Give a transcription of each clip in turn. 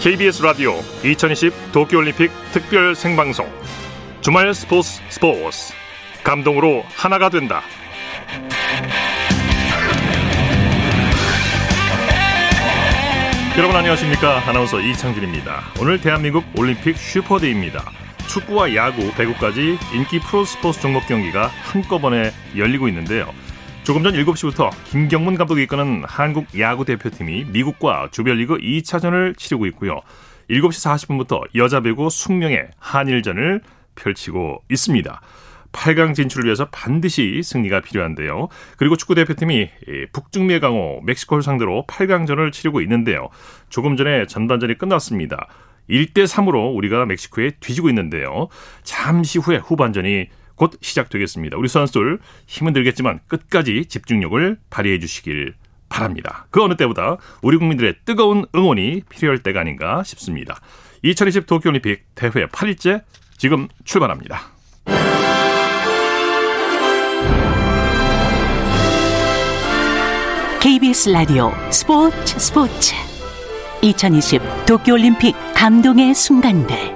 KBS 라디오 2020 도쿄올림픽 특별 생방송 주말 스포츠 스포츠 감동으로 하나가 된다. 여러분 안녕하십니까 아나운서 이창진입니다. 오늘 대한민국 올림픽 슈퍼데이입니다. 축구와 야구, 배구까지 인기 프로 스포츠 종목 경기가 한꺼번에 열리고 있는데요. 조금 전 7시부터 김경문 감독이 이끄는 한국 야구 대표팀이 미국과 조별리그 2차전을 치르고 있고요. 7시 40분부터 여자 배구 숙명의 한일전을 펼치고 있습니다. 8강 진출을 위해서 반드시 승리가 필요한데요. 그리고 축구 대표팀이 북중미의 강호 멕시코를 상대로 8강전을 치르고 있는데요. 조금 전에 전반전이 끝났습니다. 1대 3으로 우리가 멕시코에 뒤지고 있는데요. 잠시 후에 후반전이 곧 시작되겠습니다. 우리 선수들 힘은 들겠지만 끝까지 집중력을 발휘해 주시길 바랍니다. 그 어느 때보다 우리 국민들의 뜨거운 응원이 필요할 때가 아닌가 싶습니다. 2020 도쿄올림픽 대회 8일째 지금 출발합니다. KBS 라디오 스포츠 스포츠 2020 도쿄올림픽 감동의 순간들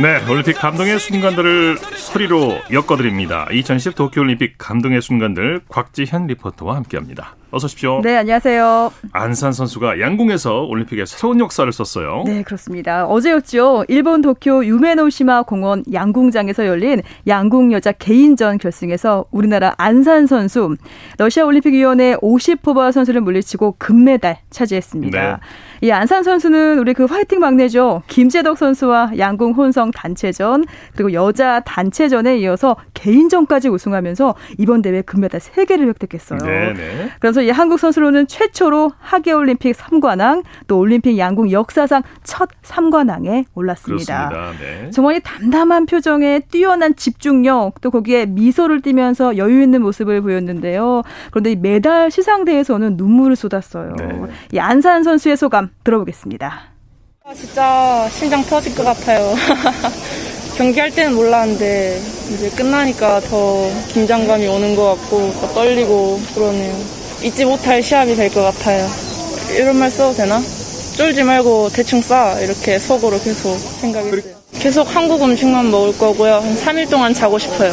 네, 올림픽 감동의 순간들을 소리로 엮어드립니다. 2010 도쿄올림픽 감동의 순간들 곽지현 리포터와 함께합니다. 어서 오십시오. 네, 안녕하세요. 안산 선수가 양궁에서 올림픽에 새로운 역사를 썼어요. 네, 그렇습니다. 어제였죠. 일본 도쿄 유메노시마 공원 양궁장에서 열린 양궁 여자 개인전 결승에서 우리나라 안산 선수 러시아 올림픽 위원회 50호바 선수를 물리치고 금메달 차지했습니다. 네. 이 안산 선수는 우리 그 화이팅 막내죠. 김재덕 선수와 양궁 혼성 단체전 그리고 여자 단체전에 이어서 개인전까지 우승하면서 이번 대회 금메달 3개를 획득했어요. 네 네. 그래서 이 한국 선수로는 최초로 하계 올림픽 3관왕 또 올림픽 양궁 역사상 첫 3관왕에 올랐습니다. 네. 정말 이 담담한 표정에 뛰어난 집중력 또 거기에 미소를 띠면서 여유 있는 모습을 보였는데요. 그런데 이 메달 시상대에서는 눈물을 쏟았어요. 네. 이 안산 선수의 소감 들어보겠습니다. 아, 진짜 심장 터질 것 같아요. 경기할 때는 몰랐는데 이제 끝나니까 더 긴장감이 오는 것 같고 더 떨리고 그러네요. 잊지 못할 시합이 될 것 같아요. 이런 말 써도 되나? 쫄지 말고 대충 싸 이렇게 속으로 계속 생각했어요. 계속 한국 음식만 먹을 거고요. 한 3일 동안 자고 싶어요.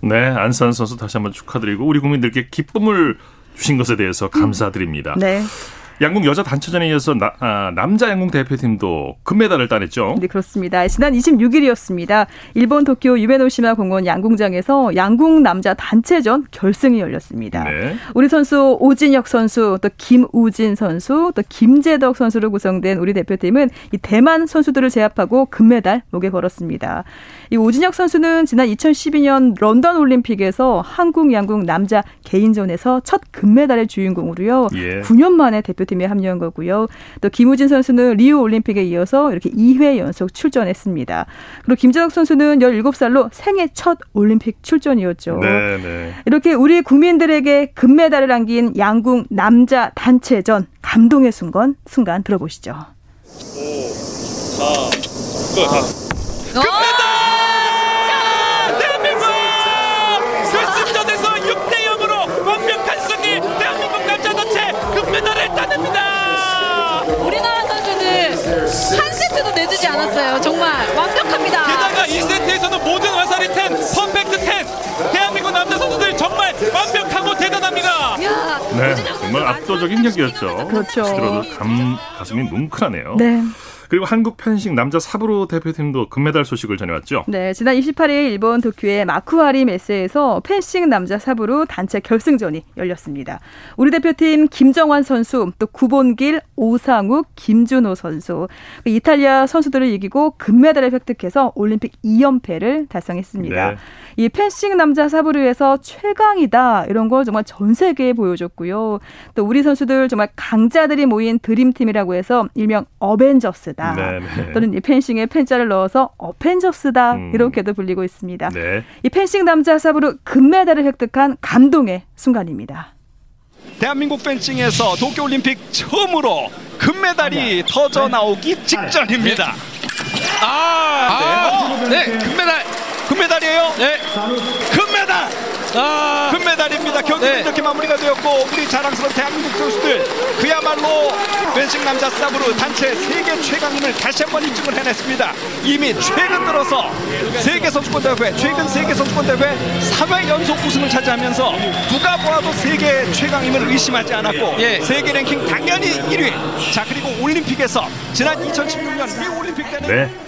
네, 안산 선수 다시 한번 축하드리고 우리 국민들께 기쁨을 주신 것에 대해서 감사드립니다. 네. 양궁 여자 단체전에 이어서 나, 아, 남자 양궁 대표팀도 금메달을 따냈죠. 네, 그렇습니다. 지난 26일이었습니다. 일본 도쿄 유메노시마 공원 양궁장에서 양궁 남자 단체전 결승이 열렸습니다. 네. 우리 선수 오진혁 선수, 또 김우진 선수, 또 김재덕 선수로 구성된 우리 대표팀은 이 대만 선수들을 제압하고 금메달 목에 걸었습니다. 이 오진혁 선수는 지난 2012년 런던 올림픽에서 한국 양궁 남자 개인전에서 첫 금메달의 주인공으로요. 예. 9년 만에 대표 대표팀에 합류한 거고요. 또 김우진 선수는 리우 올림픽에 이어서 이렇게 2회 연속 출전했습니다. 그리고 김정욱 선수는 17살로 생애 첫 올림픽 출전이었죠. 네, 네. 이렇게 우리 국민들에게 금메달을 안긴 양궁 남자 단체전 감동의 순간 순간 들어보시죠. 오, 사, 끝. 아. 1%도 내주지 않았어요. 정말 완벽합니다. 게다가 이 세트에서는 모든 화살이 10, 퍼펙트 10. 대한민국 남자 선수들 정말 완벽하고 대단합니다. 네, 정말 압도적인 경기였죠. 그렇죠. 들어도 감, 가슴이 뭉클하네요. 네. 그리고 한국 펜싱 남자 사브로 대표팀도 금메달 소식을 전해왔죠. 네, 지난 28일 일본 도쿄의 마쿠하리 메스에서 펜싱 남자 사브로 단체 결승전이 열렸습니다. 우리 대표팀 김정환 선수, 또 구본길, 오상욱, 김준호 선수, 이탈리아 선수들을 이기고 금메달을 획득해서 올림픽 2연패를 달성했습니다. 네. 이 펜싱 남자 사브르에서 최강이다 이런 걸 정말 전 세계에 보여줬고요. 또 우리 선수들 정말 강자들이 모인 드림팀이라고 해서 일명 어벤져스다. 네네. 네. 또는 이 펜싱에 펜자를 넣어서 어펜져스다 음. 이렇게도 불리고 있습니다. 네. 이 펜싱 남자 사브르 금메달을 획득한 감동의 순간입니다. 대한민국 펜싱에서 도쿄올림픽 처음으로 금메달이 네. 터져 나오기 직전입니다. 아, 아 네, 네 금메달 금메달이에요? 네. 금메달! 아~ 금메달입니다. 경기는 네. 이렇게 마무리가 되었고 우리 자랑스러운 대한민국 선수들 그야말로 펜싱 남자 싸브르 단체 세계 최강임을 다시 한번 입증을 해냈습니다. 이미 최근 들어서 세계 선수권 대회 최근 세계 선수권 대회 3회 연속 우승을 차지하면서 누가 보아도 세계 최강임을 의심하지 않았고 예. 세계 랭킹 당연히 1위. 자 그리고 올림픽에서 지난 2016년 리 올림픽 때는 네.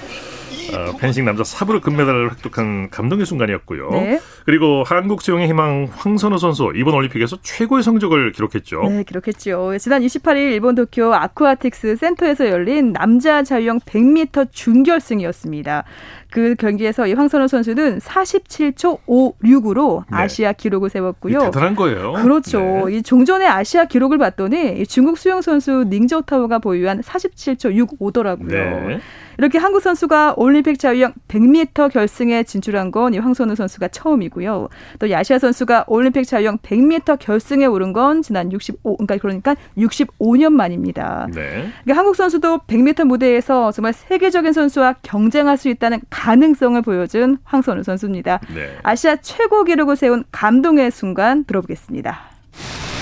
어, 펜싱 남자 사브르 금메달을 획득한 감동의 순간이었고요. 네. 그리고 한국 수영의 희망 황선우 선수 이번 올림픽에서 최고의 성적을 기록했죠. 네, 기록했죠. 지난 28일 일본 도쿄 아쿠아틱스 센터에서 열린 남자 자유형 100m 준결승이었습니다. 그 경기에서 이 황선우 선수는 47초 56으로 네. 아시아 기록을 세웠고요. 대단한 거예요. 그렇죠. 네. 이 종전의 아시아 기록을 봤더니 중국 수영 선수 닝저타오가 보유한 47초 65더라고요. 네. 이렇게 한국 선수가 올림픽 자유형 100m 결승에 진출한 건 이 황선우 선수가 처음이고요. 또 야시아 선수가 올림픽 자유형 100m 결승에 오른 건 지난 65 그러니까 그러니까 65년 만입니다. 네. 그러니까 한국 선수도 100m 무대에서 정말 세계적인 선수와 경쟁할 수 있다는 가능성을 보여준 황선우 선수입니다. 네. 아시아 최고 기록을 세운 감동의 순간 들어보겠습니다.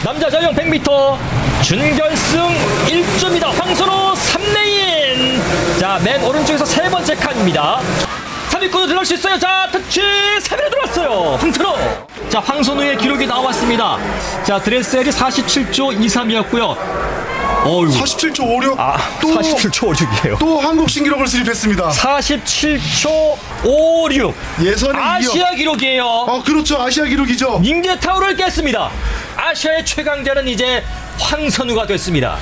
남자 자유형 100m 준결승 1조입니다. 황선우 3레인. 자, 맨 오른쪽에서 세 번째 칸입니다. 3위권으로 들어갈 수 있어요. 자, 터치 3위로 들어왔어요. 황선우. 자, 황선우의 기록이 나왔습니다. 자, 드레슬이 47초 23이었고요. 어휴. 47초 56. 아, 또 47초 56이에요. 또 한국 신기록을 수립했습니다. 47초 56. 예선에 아시아 이어. 기록이에요. 아, 그렇죠. 아시아 기록이죠. 닝쩌타오를 깼습니다. 아시아의 최강자는 이제 황선우가 됐습니다.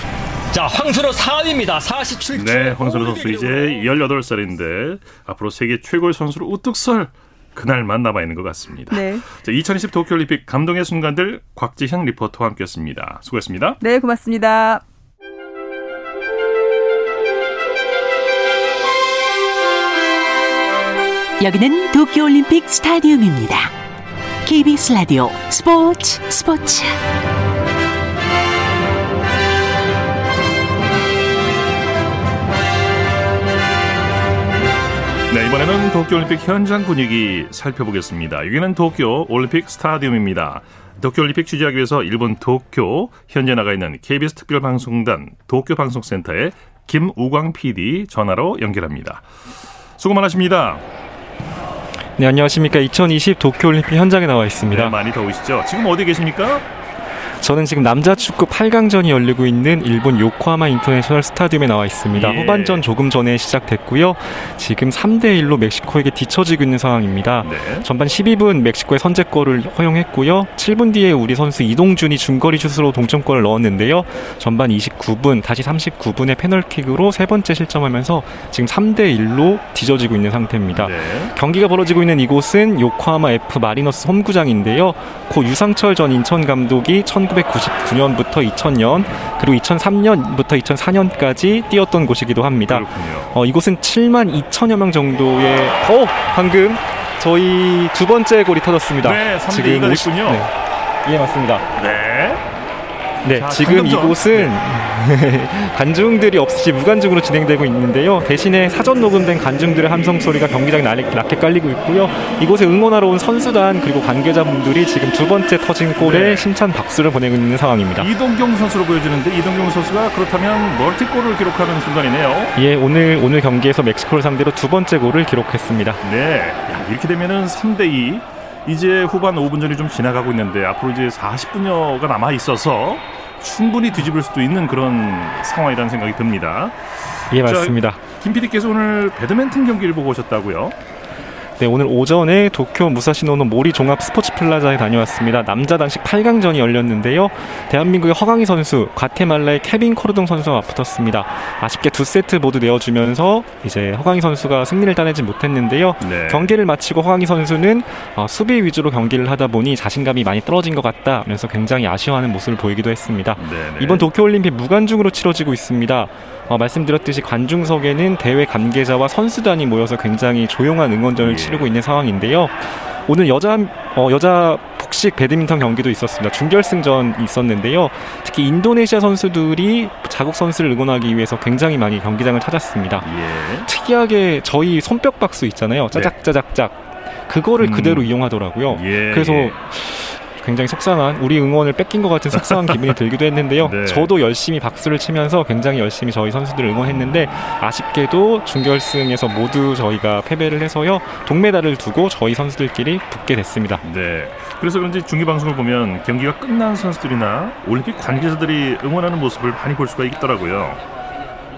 자, 황선우 4위입니다. 47초. 네, 황선우 선수 이제 18살인데 앞으로 세계 최고의 선수로 우뚝 설 그날만 남아 있는 것 같습니다. 네. 자, 2020 도쿄올림픽 감동의 순간들 곽지현 리포터와 함께했습니다. 수고했습니다. 네, 고맙습니다. 여기는 도쿄올림픽 스타디움입니다. KBS 라디오 스포츠 스포츠 네, 이번에는 도쿄올림픽 현장 분위기 살펴보겠습니다. 여기는 도쿄 올림픽 스타디움입니다. 도쿄올림픽 취재하기 위해서 일본 도쿄 현재 나가 있는 KBS 특별방송단 도쿄방송센터의 김우광 PD 전화로 연결합니다. 수고 많으십니다. 네, 안녕하십니까. 2020 도쿄올림픽 현장에 나와 있습니다. 네, 많이 더우시죠? 지금 어디 계십니까? 저는 지금 남자 축구 8강전이 열리고 있는 일본 요코하마 인터내셔널 스타디움에 나와 있습니다. 예. 후반전 조금 전에 시작됐고요. 지금 3대 1로 멕시코에게 뒤처지고 있는 상황입니다. 네. 전반 12분 멕시코의 선제골을 허용했고요. 7분 뒤에 우리 선수 이동준이 중거리 슛으로 동점골을 넣었는데요. 전반 29분 다시 39분에 페널킥으로 세 번째 실점하면서 지금 3대 1로 뒤져지고 있는 상태입니다. 네. 경기가 벌어지고 있는 이곳은 요코하마 F 마리너스 홈구장인데요. 고 유상철 전 인천 감독이 1999년부터 2000년 그리고 2003년부터 2004년까지 뛰었던 곳이기도 합니다. 어, 이곳은 7만 2천여 명 정도의 어 방금 저희 두 번째 골이 터졌습니다. 네, 지금 50, 네. 예, 맞습니다. 네. 네, 자, 지금 방금전. 이곳은 네. 관중들이 없이 무관중으로 진행되고 있는데요. 대신에 사전 녹음된 관중들의 함성 소리가 경기장에 낮게 깔리고 있고요. 이곳에 응원하러 온 선수단 그리고 관계자분들이 지금 두 번째 터진 골에 네. 심찬 박수를 보내고 있는 상황입니다. 이동경 선수로 보여지는데 이동경 선수가 그렇다면 멀티골을 기록하는 순간이네요. 예, 오늘 오늘 경기에서 멕시코를 상대로 두 번째 골을 기록했습니다. 네, 야, 이렇게 되면은 3대 2. 이제 후반 5분 전이 좀 지나가고 있는데 앞으로 이제 40분여가 남아 있어서 충분히 뒤집을 수도 있는 그런 상황이라는 생각이 듭니다. 예, 맞습니다. 자, 김 PD께서 오늘 배드민턴 경기를 보고 오셨다고요? 네, 오늘 오전에 도쿄 무사시노노 모리 종합 스포츠 플라자에 다녀왔습니다. 남자 단식 8강전이 열렸는데요. 대한민국의 허광희 선수, 과테말라의 케빈 코르동 선수와 맞붙었습니다. 아쉽게 두 세트 모두 내어주면서 이제 허광희 선수가 승리를 따내지 못했는데요. 네. 경기를 마치고 허광희 선수는 어, 수비 위주로 경기를 하다 보니 자신감이 많이 떨어진 것 같다 면서 굉장히 아쉬워하는 모습을 보이기도 했습니다. 네네. 이번 도쿄올림픽 무관중으로 치러지고 있습니다. 어, 말씀드렸듯이 관중석에는 대회 관계자와 선수단이 모여서 굉장히 조용한 응원전을 예. 치르고 있는 상황인데요. 오늘 여자 어, 여자 복식 배드민턴 경기도 있었습니다. 준결승전 있었는데요. 특히 인도네시아 선수들이 자국 선수를 응원하기 위해서 굉장히 많이 경기장을 찾았습니다. 예. 특이하게 저희 손뼉 박수 있잖아요. 짜작짜작짝 그거를 음. 그대로 이용하더라고요. 예. 그래서 예. 굉장히 속상한 우리 응원을 뺏긴 것 같은 속상한 기분이 들기도 했는데요. 네. 저도 열심히 박수를 치면서 굉장히 열심히 저희 선수들을 응원했는데 아쉽게도 준결승에서 모두 저희가 패배를 해서요 동메달을 두고 저희 선수들끼리 붙게 됐습니다. 네. 그래서 그런지 중계 방송을 보면 경기가 끝난 선수들이나 올림픽 관계자들이 응원하는 모습을 많이 볼 수가 있더라고요.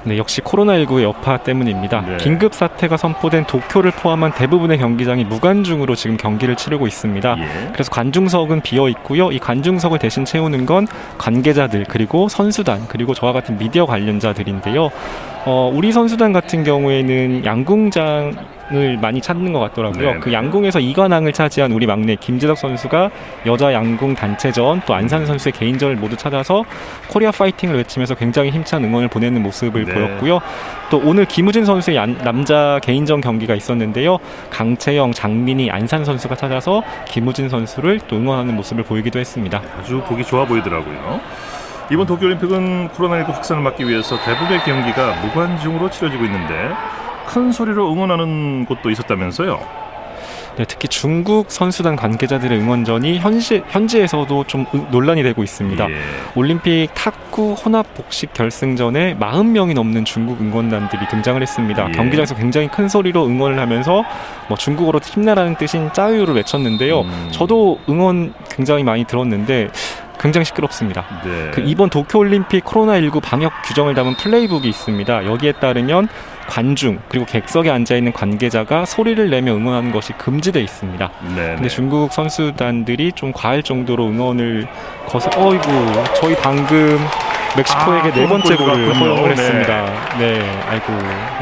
네, 역시 코로나19의 여파 때문입니다. 네. 긴급 사태가 선포된 도쿄를 포함한 대부분의 경기장이 무관중으로 지금 경기를 치르고 있습니다. 예. 그래서 관중석은 비어 있고요. 이 관중석을 대신 채우는 건 관계자들 그리고 선수단 그리고 저와 같은 미디어 관련자들인데요. 어, 우리 선수단 같은 경우에는 양궁장 을 많이 찾는 것 같더라고요. 네. 그 양궁에서 이관왕을 차지한 우리 막내 김재덕 선수가 여자 양궁 단체전 또 안산 선수의 개인전을 모두 찾아서 코리아 파이팅을 외치면서 굉장히 힘찬 응원을 보내는 모습을 네. 보였고요. 또 오늘 김우진 선수의 남자 개인전 경기가 있었는데요. 강채영, 장민희, 안산 선수가 찾아서 김우진 선수를 또 응원하는 모습을 보이기도 했습니다. 아주 보기 좋아 보이더라고요. 이번 도쿄올림픽은 코로나19 확산을 막기 위해서 대부분의 경기가 무관중으로 치러지고 있는데 큰 소리로 응원하는 곳도 있었다면서요? 네, 특히 중국 선수단 관계자들의 응원전이 현시, 현지에서도 좀 논란이 되고 있습니다. 예. 올림픽 탁구 혼합 복식 결승전에 40명이 넘는 중국 응원단들이 등장을 했습니다. 예. 경기장에서 굉장히 큰 소리로 응원을 하면서 뭐 중국어로 힘내라는 뜻인 짜유를 외쳤는데요. 음. 저도 응원 굉장히 많이 들었는데 굉장히 시끄럽습니다. 네. 그 이번 도쿄올림픽 코로나19 방역 규정을 담은 플레이북이 있습니다. 여기에 따르면 관중 그리고 객석에 앉아 있는 관계자가 소리를 내며 응원하는 것이 금지돼 있습니다. 네. 근데 네. 중국 선수단들이 좀 과할 정도로 응원을 거서 어이구 저희 방금 멕시코에게 아, 네 번째 골을 허용을 네. 했습니다. 네, 아이고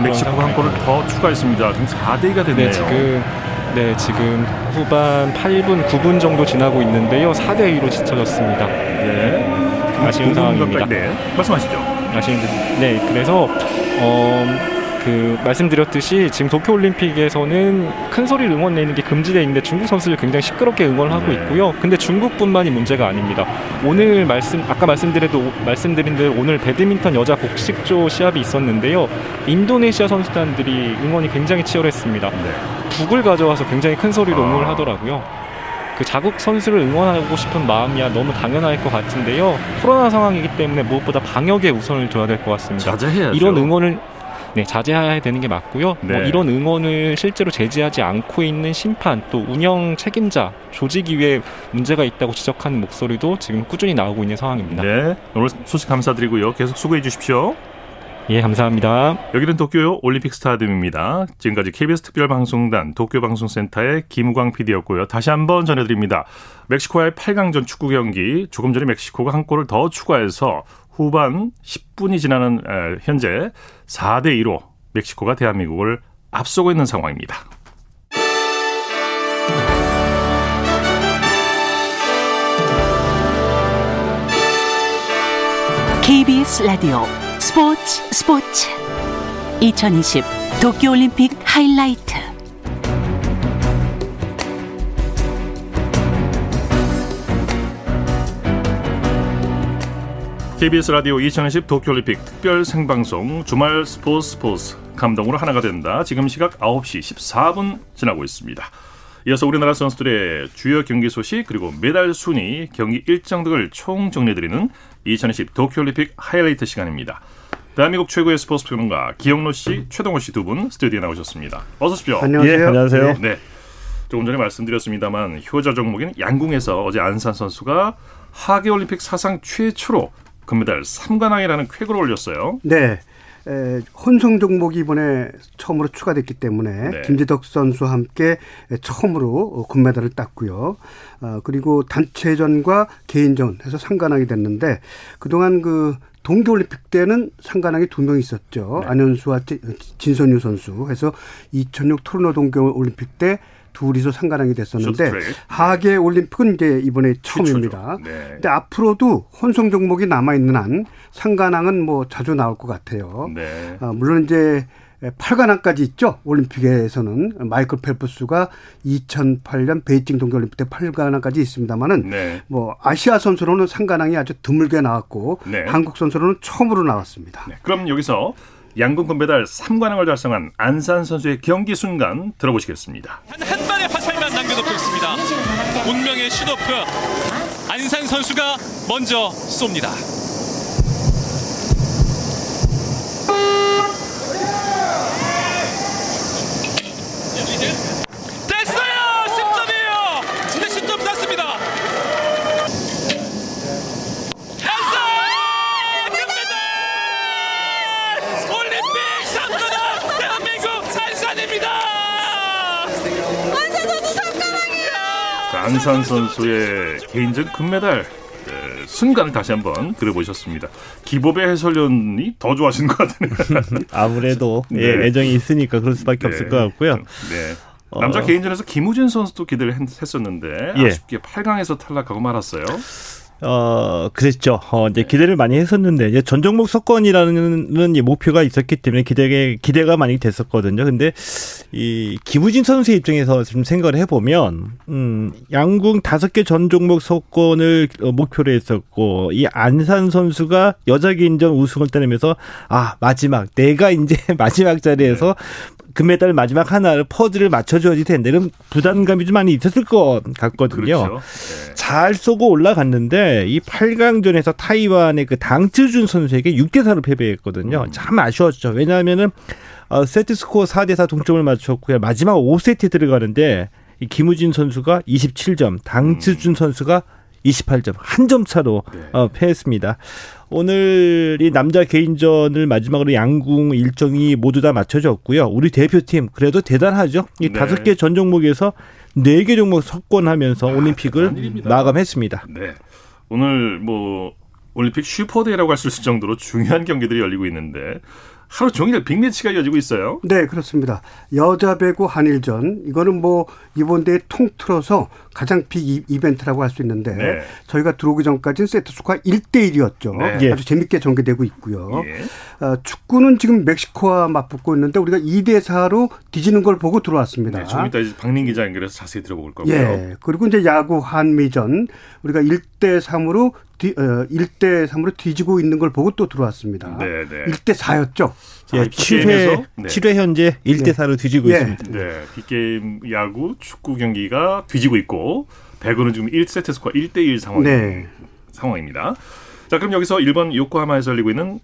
멕시코가 한 골을 더 추가했습니다. 지금 4대 2가 됐네요. 네, 지금 네, 지금 후반 8분, 9분 정도 지나고 있는데요. 4대 2로 지쳐졌습니다. 네. 아쉬운 상황입니다. 네. 말씀하시죠. 아쉬운 네, 그래서 어 그 말씀드렸듯이 지금 도쿄 올림픽에서는 큰 소리를 응원 내는 게 금지되어 있는데 중국 선수들 굉장히 시끄럽게 응원을 하고 네. 있고요. 근데 중국뿐만이 문제가 아닙니다. 오늘 말씀 아까 말씀드려도 말씀드린 대로 오늘 배드민턴 여자 복식조 시합이 있었는데요. 인도네시아 선수단들이 응원이 굉장히 치열했습니다. 네. 북을 가져와서 굉장히 큰 소리로 아. 응원을 하더라고요. 그 자국 선수를 응원하고 싶은 마음이야 너무 당연할 것 같은데요. 코로나 상황이기 때문에 무엇보다 방역에 우선을 둬야 될 것 같습니다. 자제해야죠. 이런 응원을 네, 자제해야 되는 게 맞고요. 뭐 네. 뭐 이런 응원을 실제로 제지하지 않고 있는 심판 또 운영 책임자 조직위에 문제가 있다고 지적하는 목소리도 지금 꾸준히 나오고 있는 상황입니다. 네, 오늘 소식 감사드리고요. 계속 수고해 주십시오. 예, 감사합니다. 여기는 도쿄 올림픽 스타디움입니다. 지금까지 KBS 특별방송단 도쿄방송센터의 김우광 PD였고요. 다시 한번 전해드립니다. 멕시코와의 8강전 축구 경기 조금 전에 멕시코가 한 골을 더 추가해서 후반 10분이 지나는 에, 현재 4대 2로 멕시코가 대한민국을 앞서고 있는 상황입니다. 라디오 스포츠 스포츠 2020 도쿄올림픽 하이라이트 KBS 라디오 2020 도쿄올림픽 특별 생방송 주말 스포츠 스포츠 감동으로 하나가 된다. 지금 시각 9시 14분 지나고 있습니다. 이어서 우리나라 선수들의 주요 경기 소식 그리고 메달 순위, 경기 일정 등을 총 정리해드리는 2020 도쿄올림픽 하이라이트 시간입니다. 대한민국 최고의 스포츠 평론가 기영로 씨, 최동호 씨 두 분 스튜디오에 나오셨습니다. 어서 오십시오. 안녕하세요. 예, 안녕하세요. 네. 조금 전에 말씀드렸습니다만 효자 종목인 양궁에서 어제 안산 선수가 하계 올림픽 사상 최초로 금메달 3관왕이라는 쾌거를 올렸어요. 네. 에, 혼성 종목이 이번에 처음으로 추가됐기 때문에 네. 김지덕 선수와 함께 처음으로 금메달을 땄고요. 어, 그리고 단체전과 개인전 해서 상관하게 됐는데 그동안 그 동계올림픽 때는 상관왕이 두 명 있었죠. 네. 안현수와 진선유 선수. 해서 2006 토르노 동계올림픽 때 둘이서 상관왕이 됐었는데 하계 올림픽은 이제 이번에 처음입니다. 네. 근데 앞으로도 혼성 종목이 남아 있는 한 상관왕은 뭐 자주 나올 것 같아요. 네. 아, 물론 이제 8관왕까지 있죠. 올림픽에서는 마이클 펠프스가 2008년 베이징 동계올림픽 때 8관왕까지 있습니다만은 네. 뭐 아시아 선수로는 상관왕이 아주 드물게 나왔고 네. 한국 선수로는 처음으로 나왔습니다. 네. 그럼 여기서 양궁 금 메달 3관왕을 달성한 안산 선수의 경기 순간 들어보시겠습니다. 한, 한 발의 화살만 남겨놓고 있습니다. 운명의 슈도프 안산 선수가 먼저 쏩니다. 안산 선수의 개인전 금메달 네, 순간을 다시 한번 들어보셨습니다. 기법의 해설위원이 더 좋아하시는 것 같네요. 아무래도 네. 예, 애정이 있으니까 그럴 수밖에 네. 없을 것 같고요. 네. 남자 어... 개인전에서 김우진 선수도 기대를 했 었는데 예. 아쉽게 8강에서 탈락하고 말았어요. 어, 그랬죠. 어, 이제 기대를 많이 했었는데, 이제 전 종목 석권이라는 목표가 있었기 때문에 기대, 기대가 많이 됐었거든요. 근데, 이, 김우진 선수의 입장에서 좀 생각을 해보면, 음, 양궁 다섯 개 전 종목 석권을 어, 목표로 했었고, 이 안산 선수가 여자 개인전 우승을 따내면서, 아, 마지막, 내가 이제 마지막 자리에서 네. 금메달 마지막 하나를 퍼즐을 맞춰줘야지 되는데, 그럼 부담감이 좀 많이 있었을 것 같거든요. 그렇죠. 네. 잘 쏘고 올라갔는데 이 8강전에서 타이완의 그 당츠준 선수에게 6대 4로 패배했거든요. 음. 참 아쉬웠죠. 왜냐하면은 어, 세트 스코어 4대 4 동점을 맞췄고요. 마지막 5세트 들어가는데 이 김우진 선수가 27점, 당즈준 음. 선수가 28점, 한 점 차로 네. 어, 패했습니다. 오늘 이 남자 개인전을 마지막으로 양궁 일정이 모두 다 마쳐졌고요. 우리 대표팀 그래도 대단하죠. 이 네. 다섯 네. 개 전 종목에서 네 개 종목 석권하면서 아, 올림픽을 마감했습니다. 네. 오늘 뭐 올림픽 super day라고 할 수 있을 정도로 중요한 경기들이 열리고 있는데 하루 종일 빅매치가 이어지고 있어요. 네, 그렇습니다. 여자 배구 한일전 이거는 뭐 이번 대회 통틀어서 가장 빅 이벤트라고 할 수 있는데 네. 저희가 들어오기 전까지는 세트 수가 1대 1이었죠. 네. 아주 재밌게 전개되고 있고요. 예. 어, 축구는 지금 멕시코와 맞붙고 있는데 우리가 2대 4로 뒤지는 걸 보고 들어왔습니다. 네, 좀 이따 박민 기자 연결해서 자세히 들어볼 거고요. 예. 그리고 이제 야구 한미전 우리가 1대 3으로 뒤, 어, 1대 3으로 뒤지고 있는 걸 보고 또 들어왔습니다. 네, 네. 1대 4였죠. 예, 7회, 네. 7회 현재 1대 4로 뒤지고 네. 있습니다. 네. 빅게임 야구 축구 경기가 뒤지고 있고 배구는 지금 1세트 스코어 1대 1 상황 네. 상황입니다. 자, 그럼 여기서 일본 요코하마에서 열리고 있는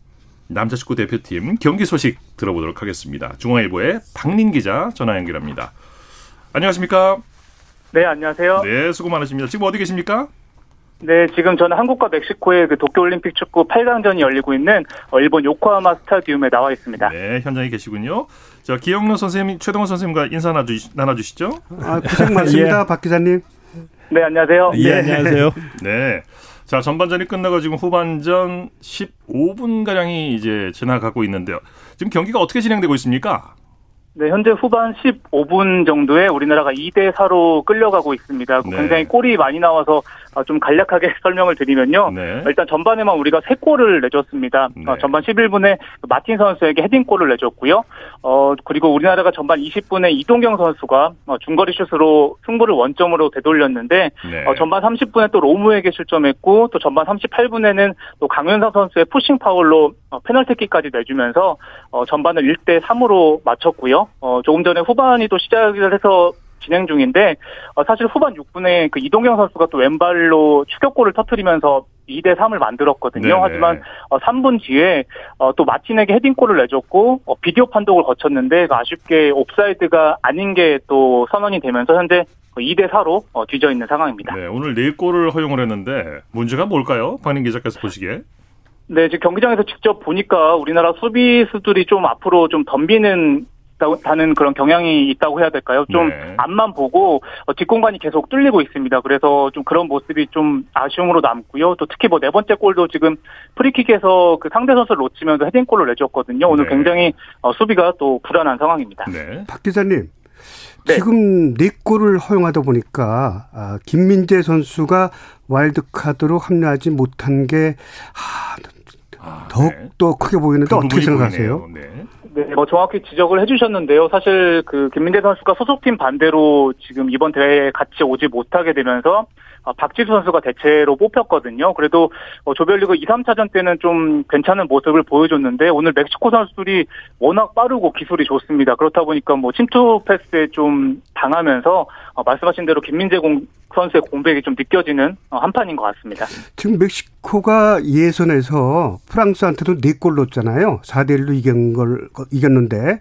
남자 축구 대표팀 경기 소식 들어보도록 하겠습니다. 중앙일보의 박민 기자 전화 연결합니다. 안녕하십니까? 네, 안녕하세요. 네, 수고 많으십니다. 지금 어디 계십니까? 네, 지금 저는 한국과 멕시코의 그 도쿄올림픽 축구 8강전이 열리고 있는 어, 일본 요코하마 스타디움에 나와 있습니다. 네, 현장에 계시군요. 자, 기영로 선생님, 최동원 선생님과 인사 나눠주, 시 죠 아, 고생 많습니다, 예. 박 기자님. 네, 안녕하세요. 예, 네. 안녕하세요. 네. 자, 전반전이 끝나고 지금 후반전 15분 가량이 이제 지나가고 있는데요. 지금 경기가 어떻게 진행되고 있습니까? 네, 현재 후반 15분 정도에 우리나라가 2대 4로 끌려가고 있습니다. 네. 굉장히 골이 많이 나와서 어, 좀 간략하게 설명을 드리면요. 네. 일단 전반에만 우리가 3골을 내줬습니다. 네. 어, 전반 11분에 마틴 선수에게 헤딩골을 내줬고요. 어, 그리고 우리나라가 전반 20분에 이동경 선수가 어, 중거리 슛으로 승부를 원점으로 되돌렸는데 네. 어, 전반 30분에 또 로무에게 실점했고 또 전반 38분에는 또 강현상 선수의 푸싱 파울로 어, 페널티킥까지 내주면서 어, 전반을 1대 3으로 마쳤고요. 어, 조금 전에 후반이 또 시작을 해서 진행 중인데 어, 사실 후반 6분에 그 이동경 선수가 또 왼발로 추격골을 터트리면서 2대 3을 만들었거든요. 네네. 하지만 어, 3분 뒤에 어, 또 마틴에게 헤딩골을 내줬고 어, 비디오 판독을 거쳤는데 그 아쉽게 옵사이드가 아닌 게 또 선언이 되면서 현재 2대 4로 어, 뒤져 있는 상황입니다. 네, 오늘 4골을 허용을 했는데 문제가 뭘까요? 박민 기자께서 보시기에. 네, 지금 경기장에서 직접 보니까 우리나라 수비수들이 좀 앞으로 좀 덤비는 다는 그런 경향이 있다고 해야 될까요? 좀 네. 앞만 보고 어, 뒷공간이 계속 뚫리고 있습니다. 그래서 좀 그런 모습이 좀 아쉬움으로 남고요. 또 특히 뭐 네 번째 골도 지금 프리킥에서 그 상대 선수를 놓치면서 헤딩골을 내줬거든요. 오늘 네. 굉장히 어, 수비가 또 불안한 상황입니다. 네. 박 기자님. 네. 지금 네 골을 허용하다 보니까 아, 김민재 선수가 와일드카드로 합류하지 못한 게 아, 아, 더욱더 네. 크게 보이는데 그 어떻게 생각하세요? 네. 네, 뭐 정확히 지적을 해주셨는데요. 사실 그 김민재 선수가 소속팀 반대로 지금 이번 대회에 같이 오지 못하게 되면서 아, 박지수 선수가 대체로 뽑혔거든요. 그래도 어, 조별리그 2, 3차전 때는 좀 괜찮은 모습을 보여줬는데 오늘 멕시코 선수들이 워낙 빠르고 기술이 좋습니다. 그렇다 보니까 뭐 침투 패스에 좀 당하면서 어, 말씀하신 대로 김민재 공, 선수의 공백이 좀 느껴지는 어, 한 판인 것 같습니다. 지금 멕시코가 예선에서 프랑스한테도 4골 넣었잖아요. 4대 1로 이긴 걸 이겼는데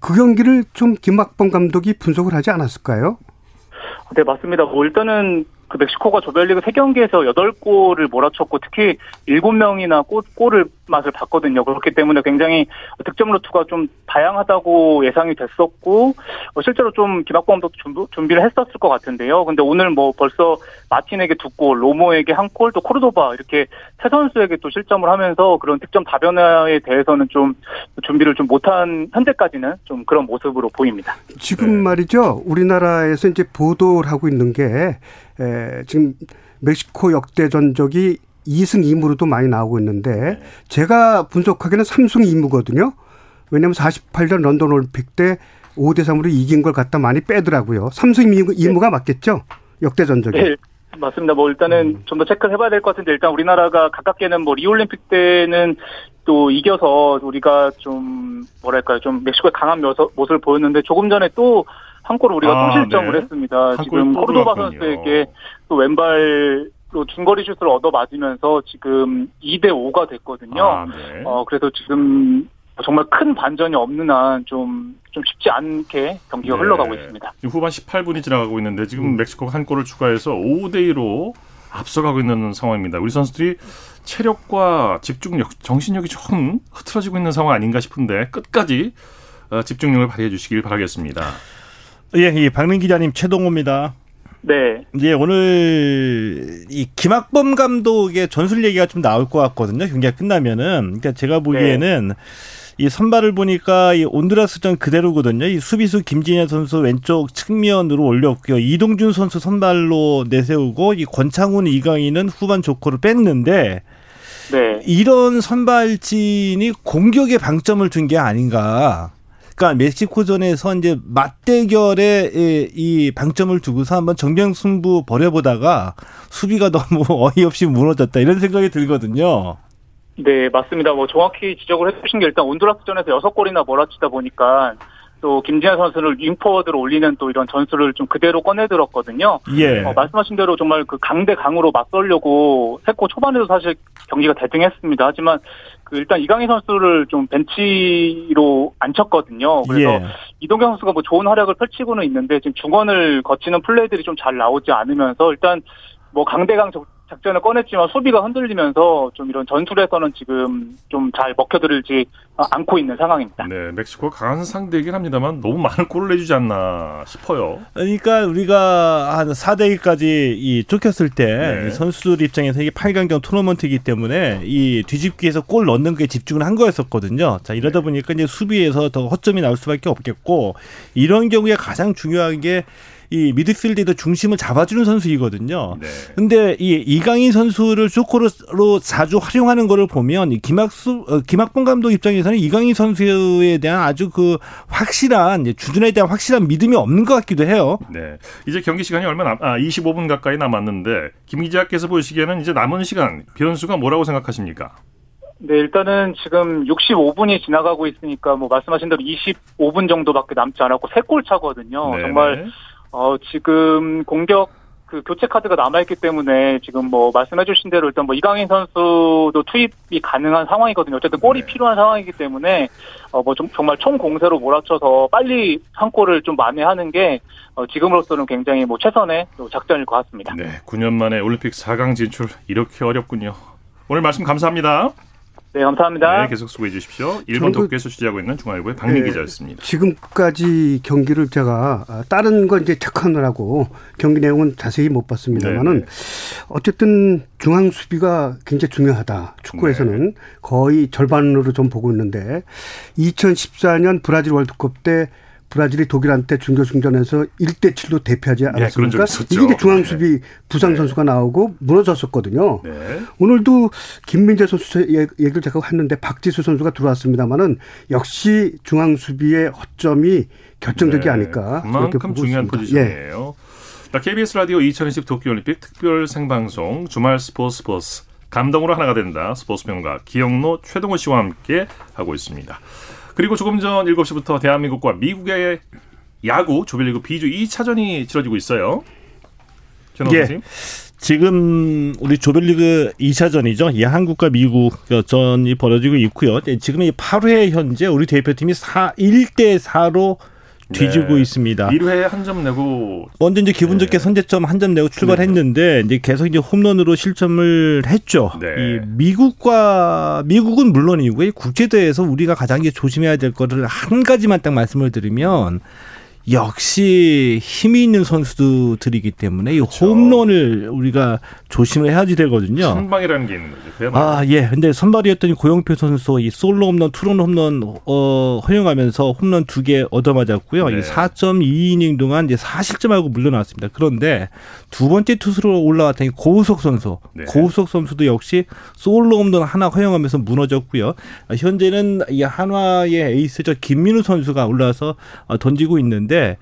그 경기를 좀 김학범 감독이 분석을 하지 않았을까요? 네, 맞습니다. 뭐 일단은 그 멕시코가 조별리그 3경기에서 8골을 몰아쳤고 특히 7명이나 골, 골을 맛을 봤거든요. 그렇기 때문에 굉장히 득점 루트가 좀 다양하다고 예상이 됐었고 어, 실제로 좀 김학범도 준비를 했었을 것 같은데요. 근데 오늘 뭐 벌써 마틴에게 두 골, 로모에게 한 골, 또 코르도바 이렇게 세 선수에게 또 실점을 하면서 그런 득점 다변화에 대해서는 좀 준비를 좀 못한 현재까지는 좀 그런 모습으로 보입니다. 지금 네. 말이죠. 우리나라에서 이제 보도를 하고 있는 게 에, 지금 멕시코 역대 전적이 2승 2무로도 많이 나오고 있는데 제가 분석하기에는 3승 2무거든요. 왜냐하면 48년 런던 올림픽 때 5대 3으로 이긴 걸 갖다 많이 빼더라고요. 3승 2무가 맞겠죠? 역대 전적이. 네. 맞습니다. 뭐 일단은 음. 좀더 체크를 해봐야 될 것 같은데 일단 우리나라가 가깝게는 뭐 리올림픽 때는 또 이겨서 우리가 좀 뭐랄까요 좀 멕시코의 강한 모습을 보였는데 조금 전에 또 한 골을 우리가 아, 또 실점을 네. 했습니다. 지금 코르도바 선수에게 또 왼발 또 중거리 슛을 얻어 맞으면서 지금 2대 5가 됐거든요. 아, 네. 어 그래서 지금 정말 큰 반전이 없는 한 좀 좀 쉽지 않게 경기가 네. 흘러가고 있습니다. 후반 18분이 지나가고 있는데 지금 음. 멕시코가 한 골을 추가해서 5대 2로 앞서가고 있는 상황입니다. 우리 선수들이 체력과 집중력, 정신력이 조금 흐트러지고 있는 상황 아닌가 싶은데 끝까지 어, 집중력을 발휘해 주시길 바라겠습니다. 예, 예, 박민 기자님 최동호입니다. 네. 예, 오늘 이 김학범 감독의 전술 얘기가 좀 나올 것 같거든요. 경기가 끝나면은. 그러니까 제가 보기에는 네. 이 선발을 보니까 이 온두라스전 그대로거든요. 이 수비수 김진현 선수 왼쪽 측면으로 올렸고요. 이동준 선수 선발로 내세우고 이 권창훈, 이강인은 후반 조커를 뺐는데 네. 이런 선발진이 공격에 방점을 둔게 아닌가. 그러니까 멕시코전에서 이제 맞대결에 이 방점을 두고서 한번 정경 승부 벌여보다가 수비가 너무 어이없이 무너졌다 이런 생각이 들거든요. 네, 맞습니다. 뭐 정확히 지적을 해주신 게 일단 온두라스전에서 여섯 골이나 몰아치다 보니까 또 김진현 선수를 윙포워드로 올리는 또 이런 전술을 좀 그대로 꺼내들었거든요. 예. 어, 말씀하신 대로 정말 그 강대 강으로 맞설려고 세코 초반에도 사실 경기가 대등했습니다. 하지만 그 일단 이강인 선수를 좀 벤치로 앉혔거든요. 그래서 예. 이동경 선수가 뭐 좋은 활약을 펼치고는 있는데 지금 중원을 거치는 플레이들이 좀 잘 나오지 않으면서 일단 뭐 강대강 작전을 꺼냈지만 수비가 흔들리면서 좀 이런 전술에서는 지금 좀 잘 먹혀들지 않고 있는 상황입니다. 네, 멕시코 강한 상대이긴 합니다만 너무 많은 골을 내주지 않나 싶어요. 그러니까 우리가 한 4대 1까지 이 쫓겼을 때 네. 선수들 입장에서 이게 8강전 토너먼트이기 때문에 이 뒤집기에서 골 넣는 게 집중을 한 거였었거든요. 자, 이러다 네. 보니까 이제 수비에서 더 허점이 나올 수밖에 없겠고 이런 경우에 가장 중요한 게 이 미드필드의 중심을 잡아주는 선수이거든요. 네. 근데 이 이강인 선수를 조커로 자주 활용하는 거를 보면 김학수 어, 김학봉 감독 입장에서는 이강인 선수에 대한 아주 그 확실한 주준에 대한 확실한 믿음이 없는 것 같기도 해요. 네. 이제 경기 시간이 얼마 남 아, 25분 가까이 남았는데 김 기자께서 보시기에는 이제 남은 시간 변수가 뭐라고 생각하십니까? 네, 일단은 지금 65분이 지나가고 있으니까 뭐 말씀하신 대로 25분 정도밖에 남지 않았고 세골 차거든요. 네네. 정말 어, 지금 공격 그 교체 카드가 남아있기 때문에 지금 뭐 말씀해주신 대로 일단 뭐 이강인 선수도 투입이 가능한 상황이거든요. 어쨌든 골이 네. 필요한 상황이기 때문에 어뭐 정말 총 공세로 몰아쳐서 빨리 한 골을 좀 만회하는 게 어, 지금으로서는 굉장히 뭐 최선의 작전일 것 같습니다. 네, 9년 만에 올림픽 4강 진출 이렇게 어렵군요. 오늘 말씀 감사합니다. 네, 감사합니다. 네, 계속 수고해 주십시오. 일본 도쿄에서 취재하고 있는 중앙일보의 박민 네, 기자였습니다. 지금까지 경기를 제가 아, 다른 건 이제 체크하느라고 경기 내용은 자세히 못 봤습니다만은 네, 네. 어쨌든 중앙 수비가 굉장히 중요하다. 축구에서는 네. 거의 절반으로 좀 보고 있는데 2014년 브라질 월드컵 때 브라질이 독일한테 중결승전에서 1대 7로 대패하지 네, 않았습니까? 네, 이게 이제 중앙 수비 네. 부상 선수가 나오고 무너졌었거든요. 네. 오늘도 김민재 선수 얘기를 제가 했는데 박지수 선수가 들어왔습니다만은 역시 중앙 수비의 허점이 결정적이 네. 아닐까 그만큼 중요한 있습니다. 포지션이에요. 예. KBS 라디오 2020 도쿄올림픽 특별 생방송 주말 스포츠 스포츠 감동으로 하나가 된다 스포츠 평가 기영로 최동호 씨와 함께 하고 있습니다. 그리고 조금 전 7시부터 대한민국과 미국의 야구 조별리그 B조 2차전이 치러지고 있어요. 예. 지금 우리 조별리그 2차전이죠. 예, 한국과 미국 전이 벌어지고 있고요. 예, 지금 이 8회 현재 우리 대표팀이 4 1대 4로 뒤지고 네. 있습니다. 1회에 한 점 내고 먼저 이제 기분 좋게 네. 선제점 한 점 내고 출발했는데 이제 계속 이제 홈런으로 실점을 했죠. 네. 이 미국과 미국은 물론이고 국제대회에서 우리가 가장 조심해야 될 거를 한 가지만 딱 말씀을 드리면 역시 힘이 있는 선수들이기 때문에 그렇죠. 이 홈런을 우리가 조심을 해야지 되거든요. 선방이라는 게 있는 거죠. 아, 예. 근데 선발이었던 고영표 선수 이 솔로 홈런, 투런 홈런 어, 허용하면서 홈런 두 개 얻어맞았고요. 네. 이 4.2이닝 동안 이제 4실점하고 물러났습니다. 그런데 두 번째 투수로 올라왔던 고우석 선수, 네. 고우석 선수도 역시 솔로 홈런 하나 허용하면서 무너졌고요. 현재는 이 한화의 에이스죠 김민우 선수가 올라와서 어, 던지고 있는데 있는데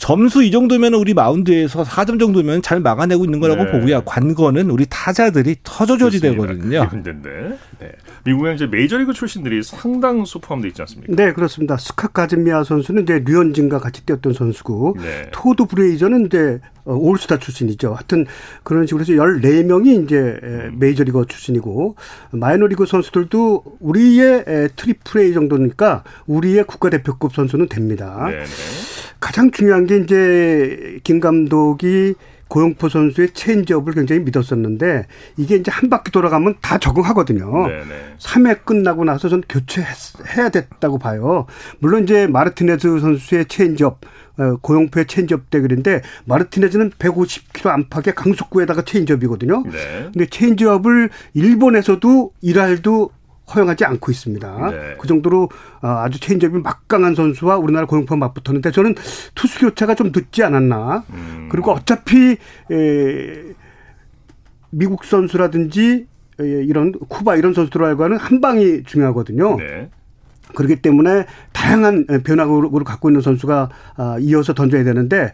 점수 이 정도면 우리 마운드에서 4점 정도면 잘 막아내고 있는 거라고 네. 보고요. 관건은 우리 타자들이 터져줘야 되거든요. 문제인데. 네. 미국에 이제 메이저리그 출신들이 상당수 포함되어 있지 않습니까? 네, 그렇습니다. 스캇 카즈미어 선수는 이제 류현진과 같이 뛰었던 선수고 네. 토드 프레이저는 이제 어, 올스타 출신이죠. 하여튼 그런 식으로 해서 14명이 이제 음. 메이저리그 출신이고 마이너리그 선수들도 우리의 트리플 A 정도니까 우리의 국가대표급 선수는 됩니다. 네네. 가장 중요한 게 이제 김 감독이 고영표 선수의 체인지업을 굉장히 믿었었는데 이게 이제 한 바퀴 돌아가면 다 적응하거든요. 네네. 3회 끝나고 나서 전 교체해야 됐다고 봐요. 물론 이제 마르티네즈 선수의 체인지업 어, 고영표의 체인지업 대결인데 마르티네즈는 150km 안팎의 강속구에다가 체인지업이거든요. 네. 근데 체인지업을 일본에서도 1할도 허용하지 않고 있습니다. 네. 그 정도로 어, 아주 체인지업이 막강한 선수와 우리나라 고용포 맞붙었는데 저는 투수 교체가 좀 늦지 않았나. 음. 그리고 어차피 에, 미국 선수라든지 이런 쿠바 이런 선수들하고는 한 방이 중요하거든요. 네. 그렇기 때문에 다양한 변화구를 갖고 있는 선수가 아, 이어서 던져야 되는데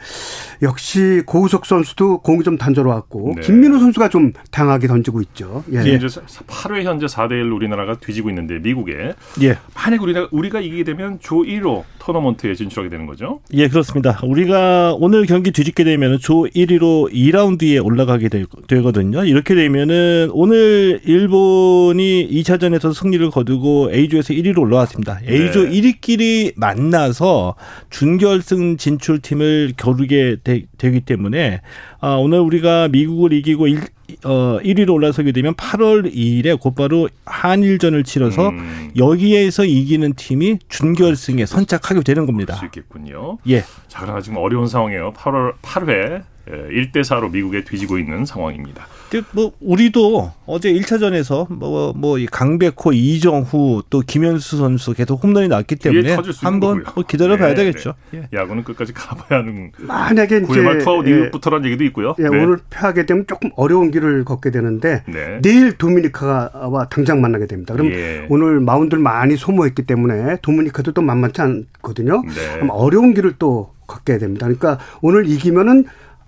역시 고우석 선수도 공이 좀 단조로웠고 네. 김민우 선수가 좀 다양하게 던지고 있죠. 예. 예. 이제 8회 현재 4대 1 우리나라가 뒤지고 있는데 미국에 예. 만약 우리가 우리가 이기게 되면 조 1호 토너먼트에 진출하게 되는 거죠? 예, 그렇습니다. 우리가 오늘 경기 뒤집게 되면 조 1위로 2라운드에 올라가게 되, 거든요 이렇게 되면은 오늘 일본이 2차전에서 승리를 거두고 A조에서 1위로 올라왔습니다. A조 네. 1위끼리 만나서 준결승 진출팀을 겨루게 되, 기 때문에 아, 오늘 우리가 미국을 이기고 일, 어, 1위로 올라서게 되면 8월 2일에 곧바로 한일전을 치러서 음. 여기에서 이기는 팀이 준결승에 선착하게 되는 겁니다. 수 있겠군요. 예. 자, 그러나 지금 어려운 상황이에요. 8월 8회 1대 예, 4로 미국에 뒤지고 있는 상황입니다. 뭐 우리도 어제 1차전에서 뭐 뭐 강백호, 이정후 또 김현수 선수 계속 홈런이 났기 때문에 한번 뭐 기다려 봐야 네, 되겠죠. 네. 야구는 끝까지 가봐야 하는 만약에 이제 투아웃 이후부터라는 얘기도 있고요. 예, 네. 오늘 패하게 되면 조금 어려운 길을 걷게 되는데 네. 내일 도미니카와 당장 만나게 됩니다. 그럼 예. 오늘 마운드를 많이 소모했기 때문에 도미니카도 또 만만치 않거든요. 네. 어려운 길을 또 걷게 됩니다. 그러니까 오늘 이기면은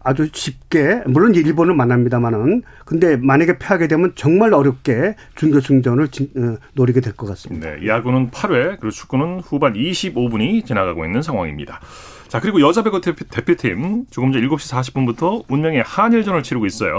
아주 쉽게 물론 일본을 만납니다만은 근데 만약에 패하게 되면 정말 어렵게 준결승전을 어, 노리게 될 것 같습니다. 네, 야구는 8회 그리고 축구는 후반 25분이 지나가고 있는 상황입니다. 자 그리고 여자 배구 대표, 대표팀 조금 전 7시 40분부터 운명의 한일전을 치르고 있어요.